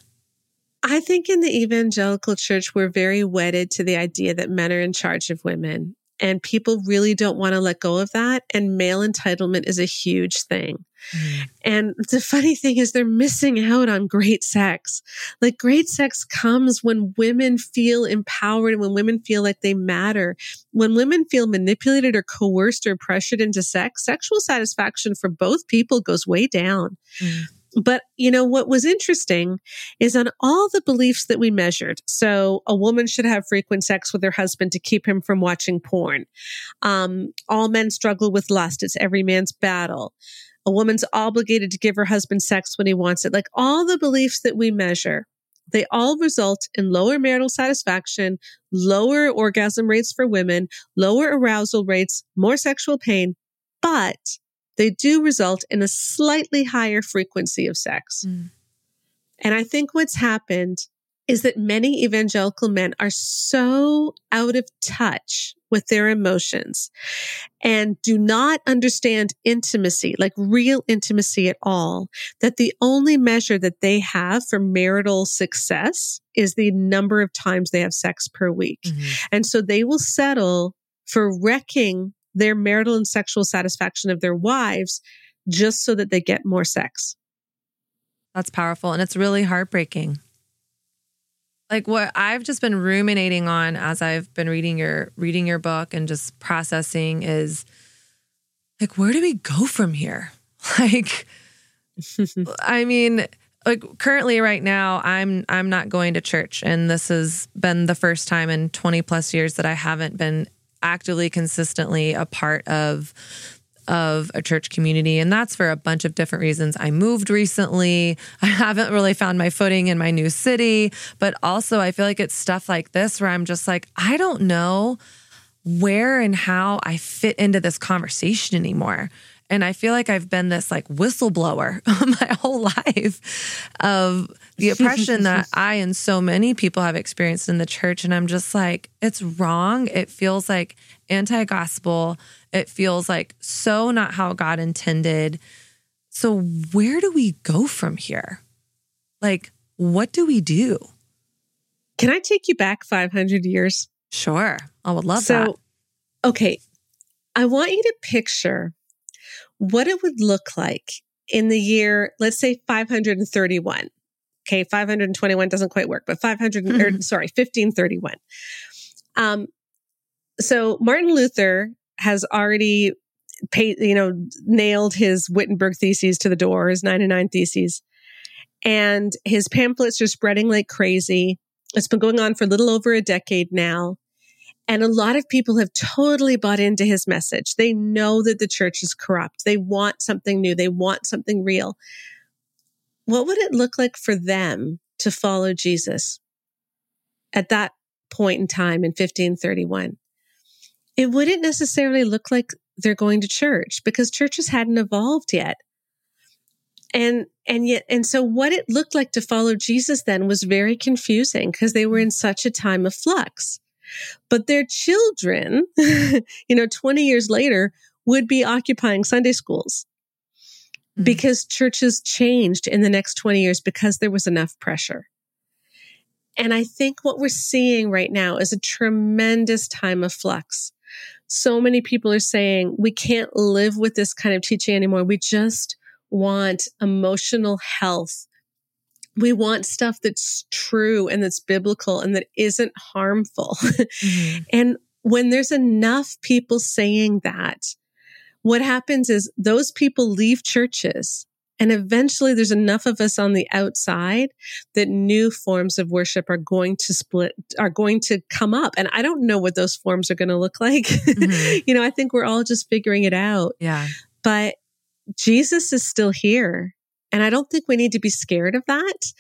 I think in the evangelical church, we're very wedded to the idea that men are in charge of women. And people really don't want to let go of that. And male entitlement is a huge thing. Mm. And the funny thing is, they're missing out on great sex. Like, great sex comes when women feel empowered and when women feel like they matter. When women feel manipulated or coerced or pressured into sex, sexual satisfaction for both people goes way down. Mm. But, you know, what was interesting is on all the beliefs that we measured. So a woman should have frequent sex with her husband to keep him from watching porn. Um, all men struggle with lust. It's every man's battle. A woman's obligated to give her husband sex when he wants it. Like all the beliefs that we measure, they all result in lower marital satisfaction, lower orgasm rates for women, lower arousal rates, more sexual pain, but they do result in a slightly higher frequency of sex. Mm. And I think what's happened is that many evangelical men are so out of touch with their emotions and do not understand intimacy, like real intimacy at all, that the only measure that they have for marital success is the number of times they have sex per week. Mm-hmm. And so they will settle for wrecking their marital and sexual satisfaction of their wives just so that they get more sex. That's powerful. And it's really heartbreaking. Like what I've just been ruminating on as I've been reading your reading your book and just processing is like where do we go from here? Like I mean, like currently right now I'm I'm not going to church and this has been the first time in 20 plus years that I haven't been actively consistently a part of of a church community and that's for a bunch of different reasons. I moved recently. I haven't really found my footing in my new city, but also I feel like it's stuff like this where I'm just like I don't know where and how I fit into this conversation anymore. And I feel like I've been this like whistleblower my whole life of the oppression that I and so many people have experienced in the church. And I'm just like, it's wrong. It feels like anti gospel. It feels like so not how God intended. So, where do we go from here? Like, what do we do? Can I take you back 500 years? Sure. I would love that. so, that. Okay. I want you to picture what it would look like in the year, let's say 531. Okay, 521 doesn't quite work, but 500, mm-hmm. or, sorry, 1531. Um, so Martin Luther has already paid, you know, nailed his Wittenberg theses to the door, his 99 theses. And his pamphlets are spreading like crazy. It's been going on for a little over a decade now. And a lot of people have totally bought into his message. They know that the church is corrupt. They want something new. They want something real. What would it look like for them to follow Jesus at that point in time in 1531? It wouldn't necessarily look like they're going to church because churches hadn't evolved yet. And, and yet, and so what it looked like to follow Jesus then was very confusing because they were in such a time of flux. But their children, you know, 20 years later would be occupying Sunday schools mm-hmm. because churches changed in the next 20 years because there was enough pressure. And I think what we're seeing right now is a tremendous time of flux. So many people are saying we can't live with this kind of teaching anymore. We just want emotional health we want stuff that's true and that's biblical and that isn't harmful. Mm-hmm. and when there's enough people saying that, what happens is those people leave churches and eventually there's enough of us on the outside that new forms of worship are going to split, are going to come up. And I don't know what those forms are going to look like. Mm-hmm. you know, I think we're all just figuring it out. Yeah. But Jesus is still here. And I don't think we need to be scared of that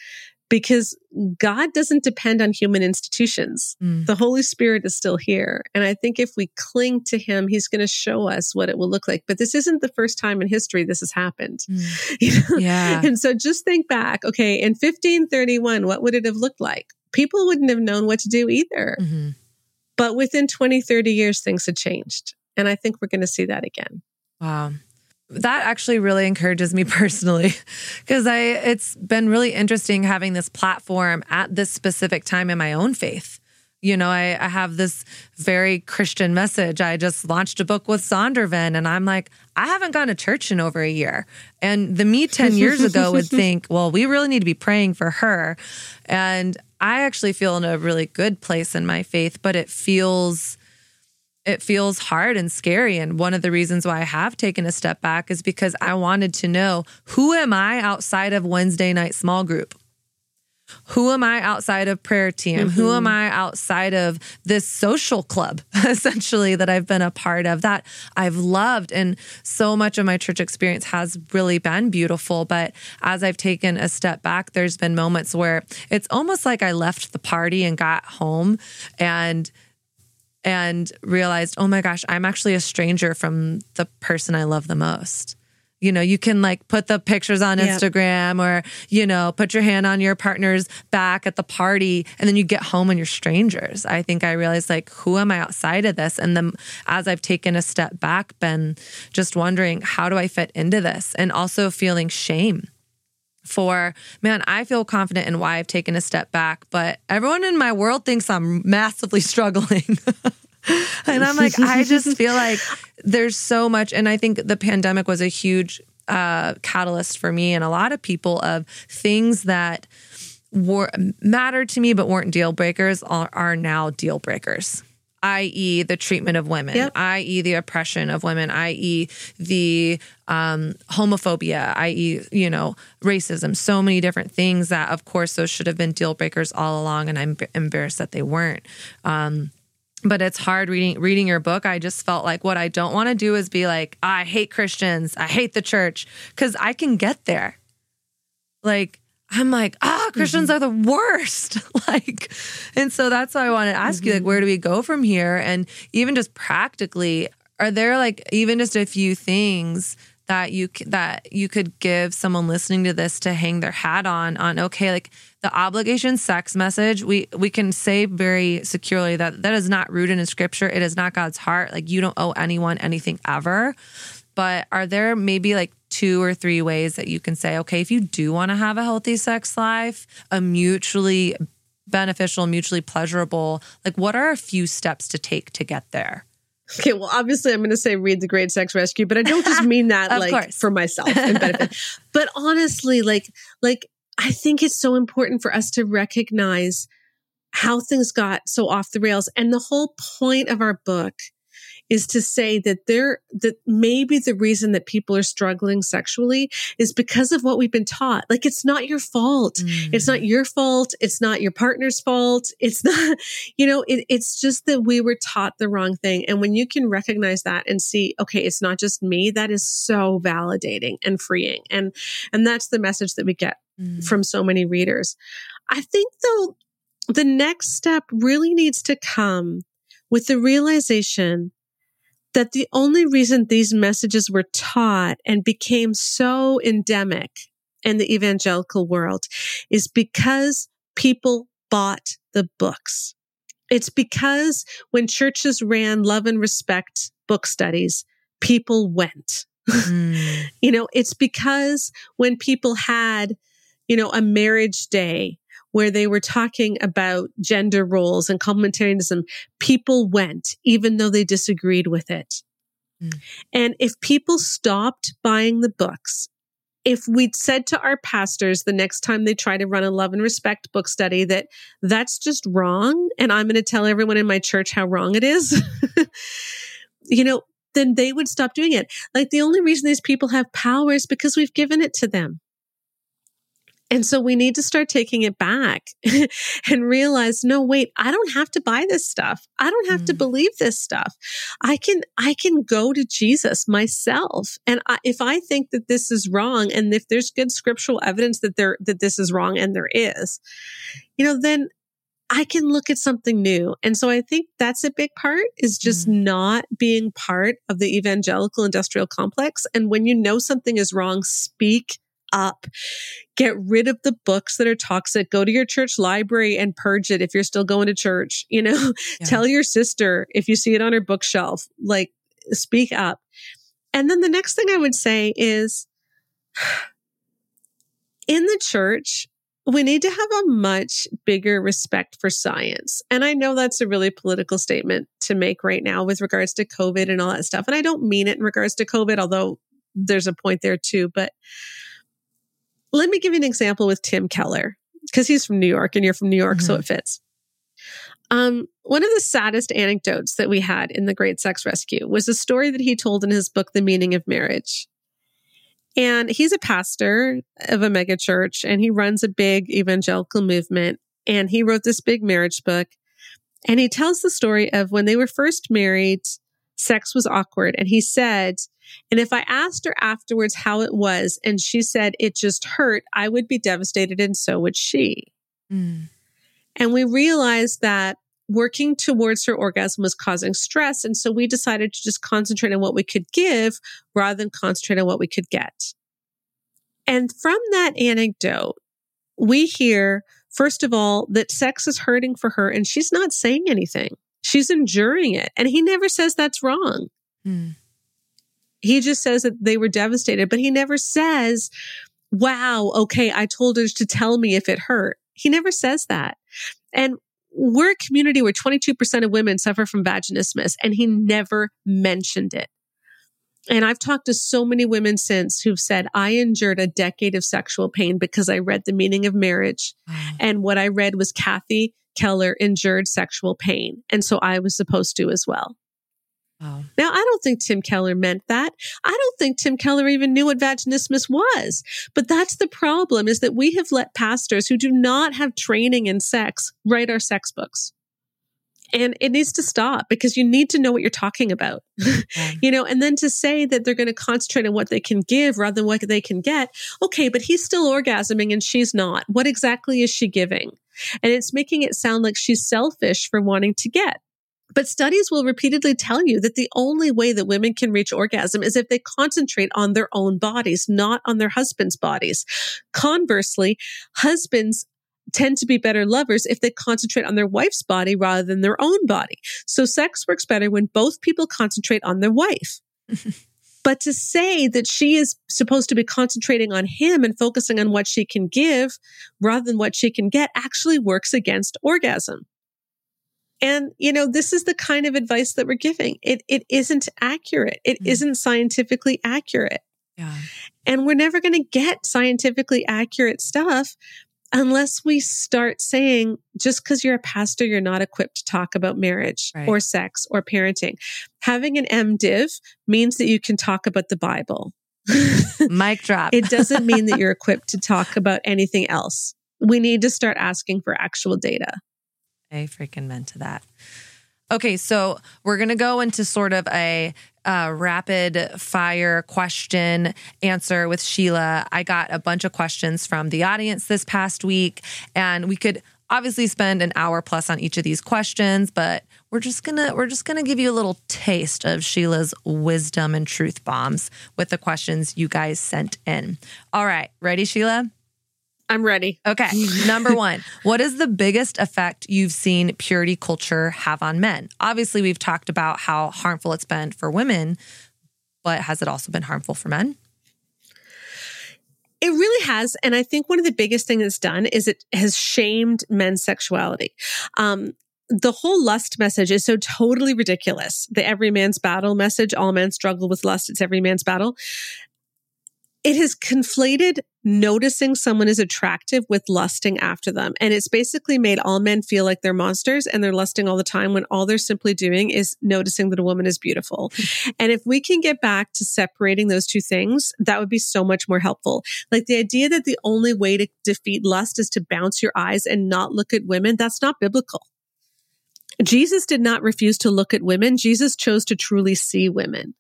because God doesn't depend on human institutions. Mm. The Holy Spirit is still here. And I think if we cling to Him, He's going to show us what it will look like. But this isn't the first time in history this has happened. Mm. You know? Yeah. And so just think back okay, in 1531, what would it have looked like? People wouldn't have known what to do either. Mm-hmm. But within 20, 30 years, things had changed. And I think we're going to see that again. Wow that actually really encourages me personally because I it's been really interesting having this platform at this specific time in my own faith. You know, I, I have this very Christian message. I just launched a book with Zondervan, and I'm like, I haven't gone to church in over a year. And the me 10 years ago would think, well, we really need to be praying for her. And I actually feel in a really good place in my faith, but it feels it feels hard and scary. And one of the reasons why I have taken a step back is because I wanted to know who am I outside of Wednesday night small group? Who am I outside of prayer team? Mm-hmm. Who am I outside of this social club, essentially, that I've been a part of that I've loved? And so much of my church experience has really been beautiful. But as I've taken a step back, there's been moments where it's almost like I left the party and got home and and realized, oh my gosh, I'm actually a stranger from the person I love the most. You know, you can like put the pictures on yep. Instagram or, you know, put your hand on your partner's back at the party and then you get home and you're strangers. I think I realized like, who am I outside of this? And then as I've taken a step back, been just wondering, how do I fit into this? And also feeling shame for man, I feel confident in why I've taken a step back, but everyone in my world thinks I'm massively struggling. and I'm like, I just feel like there's so much. And I think the pandemic was a huge uh, catalyst for me and a lot of people of things that were mattered to me but weren't deal breakers are, are now deal breakers i.e., the treatment of women, yep. i.e., the oppression of women, i.e., the um, homophobia, i.e., you know, racism, so many different things that, of course, those should have been deal breakers all along. And I'm embarrassed that they weren't. Um, but it's hard reading reading your book. I just felt like what I don't want to do is be like, I hate Christians, I hate the church, because I can get there. Like I'm like, ah, Christians mm-hmm. are the worst. like, and so that's why I want to ask mm-hmm. you, like, where do we go from here? And even just practically, are there like even just a few things that you that you could give someone listening to this to hang their hat on on okay like the obligation sex message we we can say very securely that that is not rooted in scripture it is not god's heart like you don't owe anyone anything ever but are there maybe like two or three ways that you can say, okay, if you do want to have a healthy sex life, a mutually beneficial, mutually pleasurable, like what are a few steps to take to get there? Okay, well, obviously, I'm going to say read the Great Sex Rescue, but I don't just mean that like course. for myself and benefit. but honestly, like, like I think it's so important for us to recognize how things got so off the rails. And the whole point of our book is to say that there, that maybe the reason that people are struggling sexually is because of what we've been taught. Like it's not your fault. Mm. It's not your fault. It's not your partner's fault. It's not, you know, it, it's just that we were taught the wrong thing. And when you can recognize that and see, okay, it's not just me, that is so validating and freeing. And, and that's the message that we get mm. from so many readers. I think though, the next step really needs to come with the realization that the only reason these messages were taught and became so endemic in the evangelical world is because people bought the books. It's because when churches ran love and respect book studies, people went. Mm. you know, it's because when people had, you know, a marriage day where they were talking about gender roles and complementarianism, people went, even though they disagreed with it. Mm. And if people stopped buying the books, if we'd said to our pastors the next time they try to run a love and respect book study that that's just wrong, and I'm going to tell everyone in my church how wrong it is, you know, then they would stop doing it. Like the only reason these people have power is because we've given it to them. And so we need to start taking it back and realize, no, wait, I don't have to buy this stuff. I don't have mm. to believe this stuff. I can, I can go to Jesus myself. And I, if I think that this is wrong and if there's good scriptural evidence that there, that this is wrong and there is, you know, then I can look at something new. And so I think that's a big part is just mm. not being part of the evangelical industrial complex. And when you know something is wrong, speak up. Get rid of the books that are toxic. Go to your church library and purge it if you're still going to church. You know, yeah. tell your sister if you see it on her bookshelf, like speak up. And then the next thing I would say is in the church, we need to have a much bigger respect for science. And I know that's a really political statement to make right now with regards to COVID and all that stuff. And I don't mean it in regards to COVID, although there's a point there too. But let me give you an example with Tim Keller, because he's from New York and you're from New York, mm-hmm. so it fits. Um, one of the saddest anecdotes that we had in The Great Sex Rescue was a story that he told in his book, The Meaning of Marriage. And he's a pastor of a megachurch and he runs a big evangelical movement. And he wrote this big marriage book. And he tells the story of when they were first married, sex was awkward. And he said, and if I asked her afterwards how it was and she said it just hurt, I would be devastated and so would she. Mm. And we realized that working towards her orgasm was causing stress. And so we decided to just concentrate on what we could give rather than concentrate on what we could get. And from that anecdote, we hear, first of all, that sex is hurting for her and she's not saying anything. She's enduring it. And he never says that's wrong. Mm. He just says that they were devastated, but he never says, wow, okay, I told her to tell me if it hurt. He never says that. And we're a community where 22% of women suffer from vaginismus, and he never mentioned it. And I've talked to so many women since who've said, I endured a decade of sexual pain because I read The Meaning of Marriage. And what I read was Kathy Keller endured sexual pain. And so I was supposed to as well. Wow. Now, I don't think Tim Keller meant that. I don't think Tim Keller even knew what vaginismus was. But that's the problem is that we have let pastors who do not have training in sex write our sex books. And it needs to stop because you need to know what you're talking about. you know, and then to say that they're going to concentrate on what they can give rather than what they can get. Okay, but he's still orgasming and she's not. What exactly is she giving? And it's making it sound like she's selfish for wanting to get. But studies will repeatedly tell you that the only way that women can reach orgasm is if they concentrate on their own bodies, not on their husband's bodies. Conversely, husbands tend to be better lovers if they concentrate on their wife's body rather than their own body. So sex works better when both people concentrate on their wife. But to say that she is supposed to be concentrating on him and focusing on what she can give rather than what she can get actually works against orgasm. And, you know, this is the kind of advice that we're giving. It, it isn't accurate. It mm. not scientifically accurate. Yeah. And we're never going to get scientifically accurate stuff unless we start saying just because you're a pastor, you're not equipped to talk about marriage right. or sex or parenting. Having an MDiv means that you can talk about the Bible. Mic drop. it doesn't mean that you're equipped to talk about anything else. We need to start asking for actual data. I freaking meant to that. Okay, so we're going to go into sort of a uh, rapid fire question answer with Sheila. I got a bunch of questions from the audience this past week, and we could obviously spend an hour plus on each of these questions, but we're just gonna we're just gonna give you a little taste of Sheila's wisdom and truth bombs with the questions you guys sent in. All right, ready, Sheila? I'm ready. Okay. Number one, what is the biggest effect you've seen purity culture have on men? Obviously, we've talked about how harmful it's been for women, but has it also been harmful for men? It really has. And I think one of the biggest things it's done is it has shamed men's sexuality. Um, the whole lust message is so totally ridiculous. The every man's battle message, all men struggle with lust, it's every man's battle it has conflated noticing someone is attractive with lusting after them. And it's basically made all men feel like they're monsters and they're lusting all the time when all they're simply doing is noticing that a woman is beautiful. and if we can get back to separating those two things, that would be so much more helpful. Like the idea that the only way to defeat lust is to bounce your eyes and not look at women, that's not biblical. Jesus did not refuse to look at women. Jesus chose to truly see women.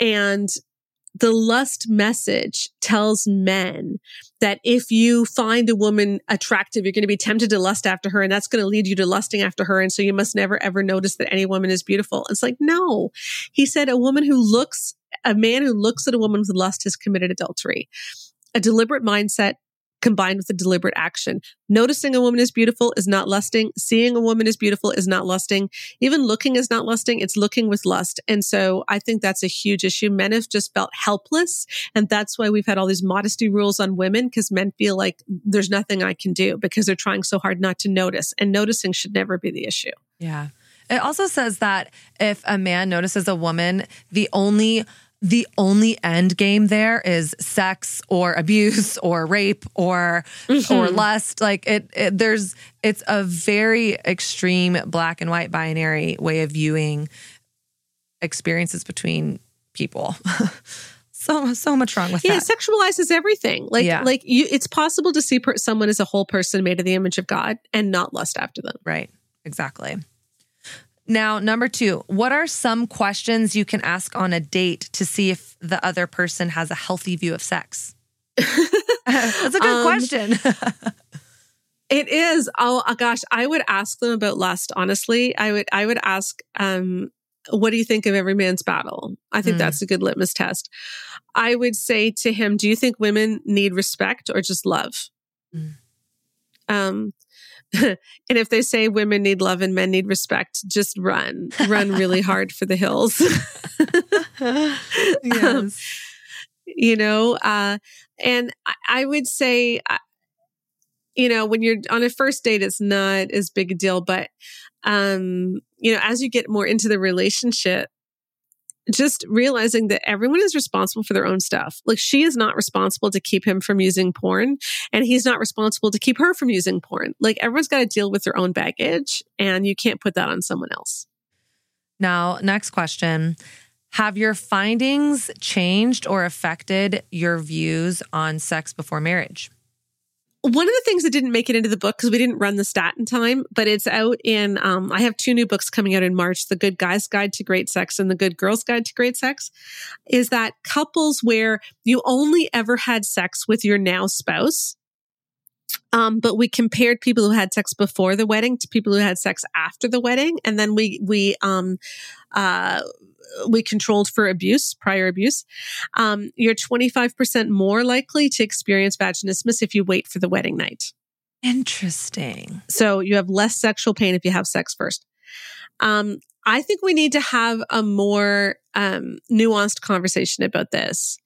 And the lust message tells men that if you find a woman attractive, you're going to be tempted to lust after her, and that's going to lead you to lusting after her. And so you must never ever notice that any woman is beautiful. It's like, no. He said a woman who looks, a man who looks at a woman with lust has committed adultery. A deliberate mindset combined with a deliberate action. Noticing a woman is beautiful is not lusting. Seeing a woman is beautiful is not lusting. Even looking is not lusting. It's looking with lust. And so I think that's a huge issue. Men have just felt helpless. And that's why we've had all these modesty rules on women because men feel like there's nothing I can do because they're trying so hard not to notice. And noticing should never be the issue. Yeah. It also says that if a man notices a woman, the only the only end game there is sex or abuse or rape or mm-hmm. or lust like it, it, there's it's a very extreme black and white binary way of viewing experiences between people so so much wrong with yeah, that. Yeah, sexualizes everything. Like yeah. like you, it's possible to see per- someone as a whole person made in the image of God and not lust after them. Right. Exactly. Now, number two, what are some questions you can ask on a date to see if the other person has a healthy view of sex? That's a good um, question. it is. Oh gosh, I would ask them about lust. Honestly, I would. I would ask, um, "What do you think of every man's battle?" I think mm. that's a good litmus test. I would say to him, "Do you think women need respect or just love?" Mm. Um, and if they say women need love and men need respect, just run, run really hard for the hills. yes. Um, you know, uh, and I, I would say, uh, you know, when you're on a first date, it's not as big a deal, but, um, you know, as you get more into the relationship, just realizing that everyone is responsible for their own stuff. Like she is not responsible to keep him from using porn and he's not responsible to keep her from using porn. Like everyone's got to deal with their own baggage and you can't put that on someone else. Now, next question. Have your findings changed or affected your views on sex before marriage? One of the things that didn't make it into the book because we didn't run the stat in time, but it's out in. Um, I have two new books coming out in March: "The Good Guy's Guide to Great Sex" and "The Good Girl's Guide to Great Sex." Is that couples where you only ever had sex with your now spouse, um, but we compared people who had sex before the wedding to people who had sex after the wedding, and then we we um, uh, we controlled for abuse, prior abuse, um, you're 25% more likely to experience vaginismus if you wait for the wedding night. Interesting. So you have less sexual pain if you have sex first. Um, I think we need to have a more um, nuanced conversation about this.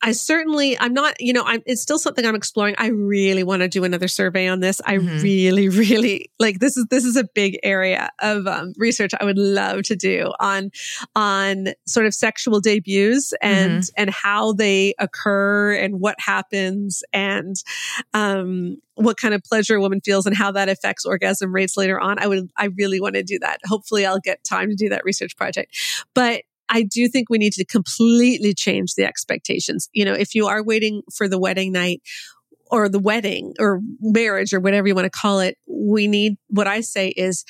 I certainly, I'm not, you know, I'm, it's still something I'm exploring. I really want to do another survey on this. I mm-hmm. really, really like this is, this is a big area of um, research I would love to do on, on sort of sexual debuts and, mm-hmm. and how they occur and what happens and, um, what kind of pleasure a woman feels and how that affects orgasm rates later on. I would, I really want to do that. Hopefully I'll get time to do that research project. But I do think we need to completely change the expectations. You know, if you are waiting for the wedding night or the wedding or marriage or whatever you want to call it, we need what I say is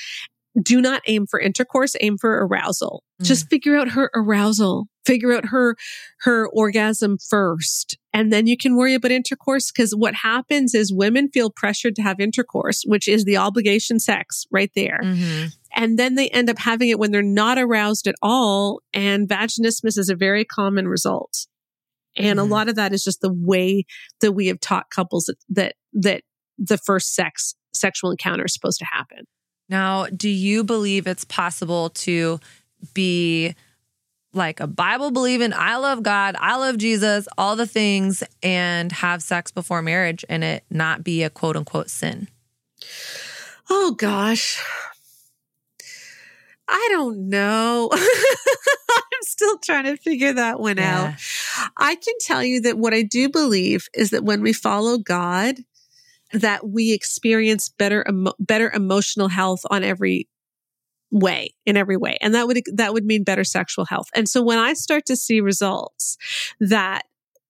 do not aim for intercourse, aim for arousal. Mm. Just figure out her arousal, figure out her, her orgasm first. And then you can worry about intercourse. Cause what happens is women feel pressured to have intercourse, which is the obligation sex right there. Mm-hmm. And then they end up having it when they're not aroused at all. And vaginismus is a very common result. And mm-hmm. a lot of that is just the way that we have taught couples that, that, that the first sex, sexual encounter is supposed to happen. Now, do you believe it's possible to be like a Bible believing, I love God, I love Jesus, all the things, and have sex before marriage and it not be a quote unquote sin? Oh gosh. I don't know. I'm still trying to figure that one yeah. out. I can tell you that what I do believe is that when we follow God, that we experience better, emo- better emotional health on every way, in every way. And that would, that would mean better sexual health. And so when I start to see results that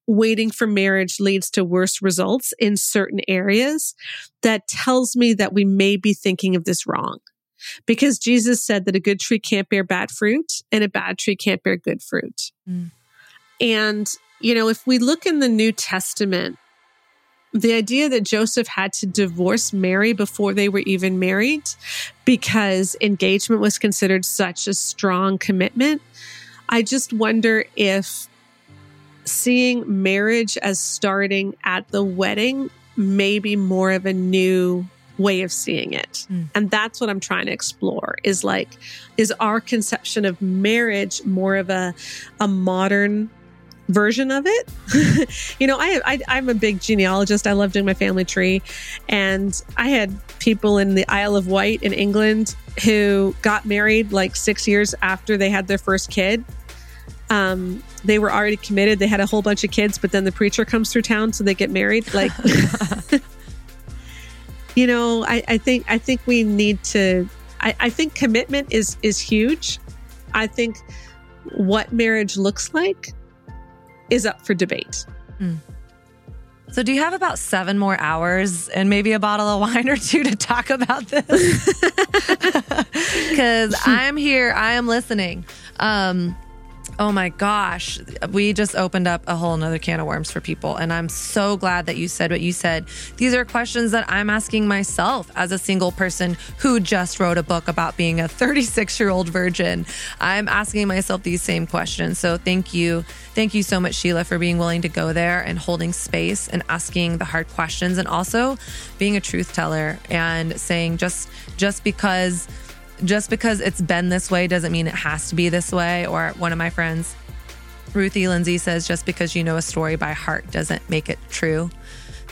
waiting for marriage leads to worse results in certain areas, that tells me that we may be thinking of this wrong because Jesus said that a good tree can't bear bad fruit and a bad tree can't bear good fruit. Mm. And, you know, if we look in the New Testament, the idea that Joseph had to divorce Mary before they were even married because engagement was considered such a strong commitment, I just wonder if seeing marriage as starting at the wedding may be more of a new way of seeing it. Mm. And that's what I'm trying to explore is like, is our conception of marriage more of a, a modern version of it. you know, I, I am a big genealogist. I love doing my family tree, and I had people in the Isle of Wight in England who got married like six years after they had their first kid. Um, they were already committed. They had a whole bunch of kids, but then the preacher comes through town, so they get married. Like, you know, I, I think I think we need to. I, I think commitment is is huge. I think what marriage looks like is up for debate. Mm. So, do you have about seven more hours and maybe a bottle of wine or two to talk about this? Because I'm here, I am listening. Um, Oh my gosh. We just opened up a whole nother can of worms for people. And I'm so glad that you said what you said. These are questions that I'm asking myself as a single person who just wrote a book about being a 36 year old virgin. I'm asking myself these same questions. So thank you. Thank you so much, Sheila, for being willing to go there and holding space and asking the hard questions and also being a truth teller and saying just just because just because it's been this way doesn't mean it has to be this way. Or one of my friends, Ruthie Lindsey, says just because you know a story by heart doesn't make it true.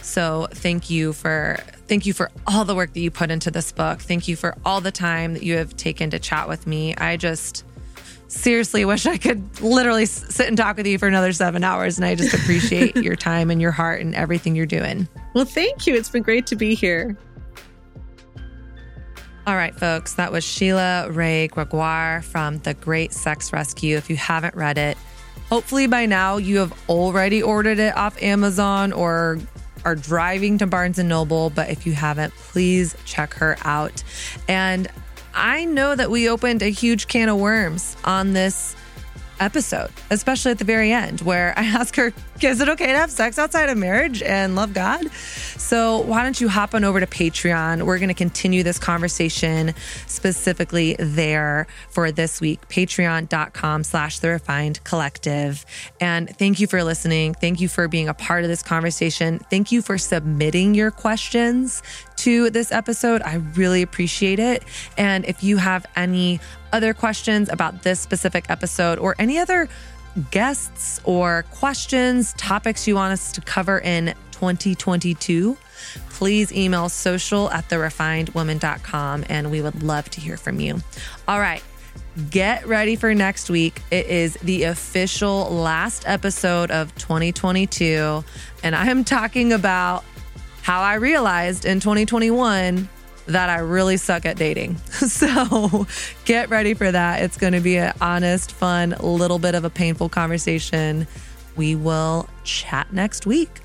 So thank you for thank you for all the work that you put into this book. Thank you for all the time that you have taken to chat with me. I just seriously wish I could literally sit and talk with you for another 7 hours and I just appreciate your time and your heart and everything you're doing. Well, thank you. It's been great to be here. All right, folks, that was Sheila Wray Gregoire from The Great Sex Rescue. If you haven't read it, hopefully by now you have already ordered it off Amazon or are driving to Barnes and Noble. But if you haven't, please check her out. And I know that we opened a huge can of worms on this episode, especially at the very end, where I ask her, Is it okay to have sex outside of marriage and love God? So, why don't you hop on over to Patreon? We're going to continue this conversation specifically there for this week, patreon.com slash the refined collective. And thank you for listening. Thank you for being a part of this conversation. Thank you for submitting your questions to this episode. I really appreciate it. And if you have any other questions about this specific episode or any other guests or questions, topics you want us to cover in 2022, please email social at therefinedwoman.com and we would love to hear from you. All right. Get ready for next week. It is the official last episode of 2022. And I am talking about how I realized in 2021 that I really suck at dating. So get ready for that. It's going to be an honest, fun, little bit of a painful conversation. We will chat next week.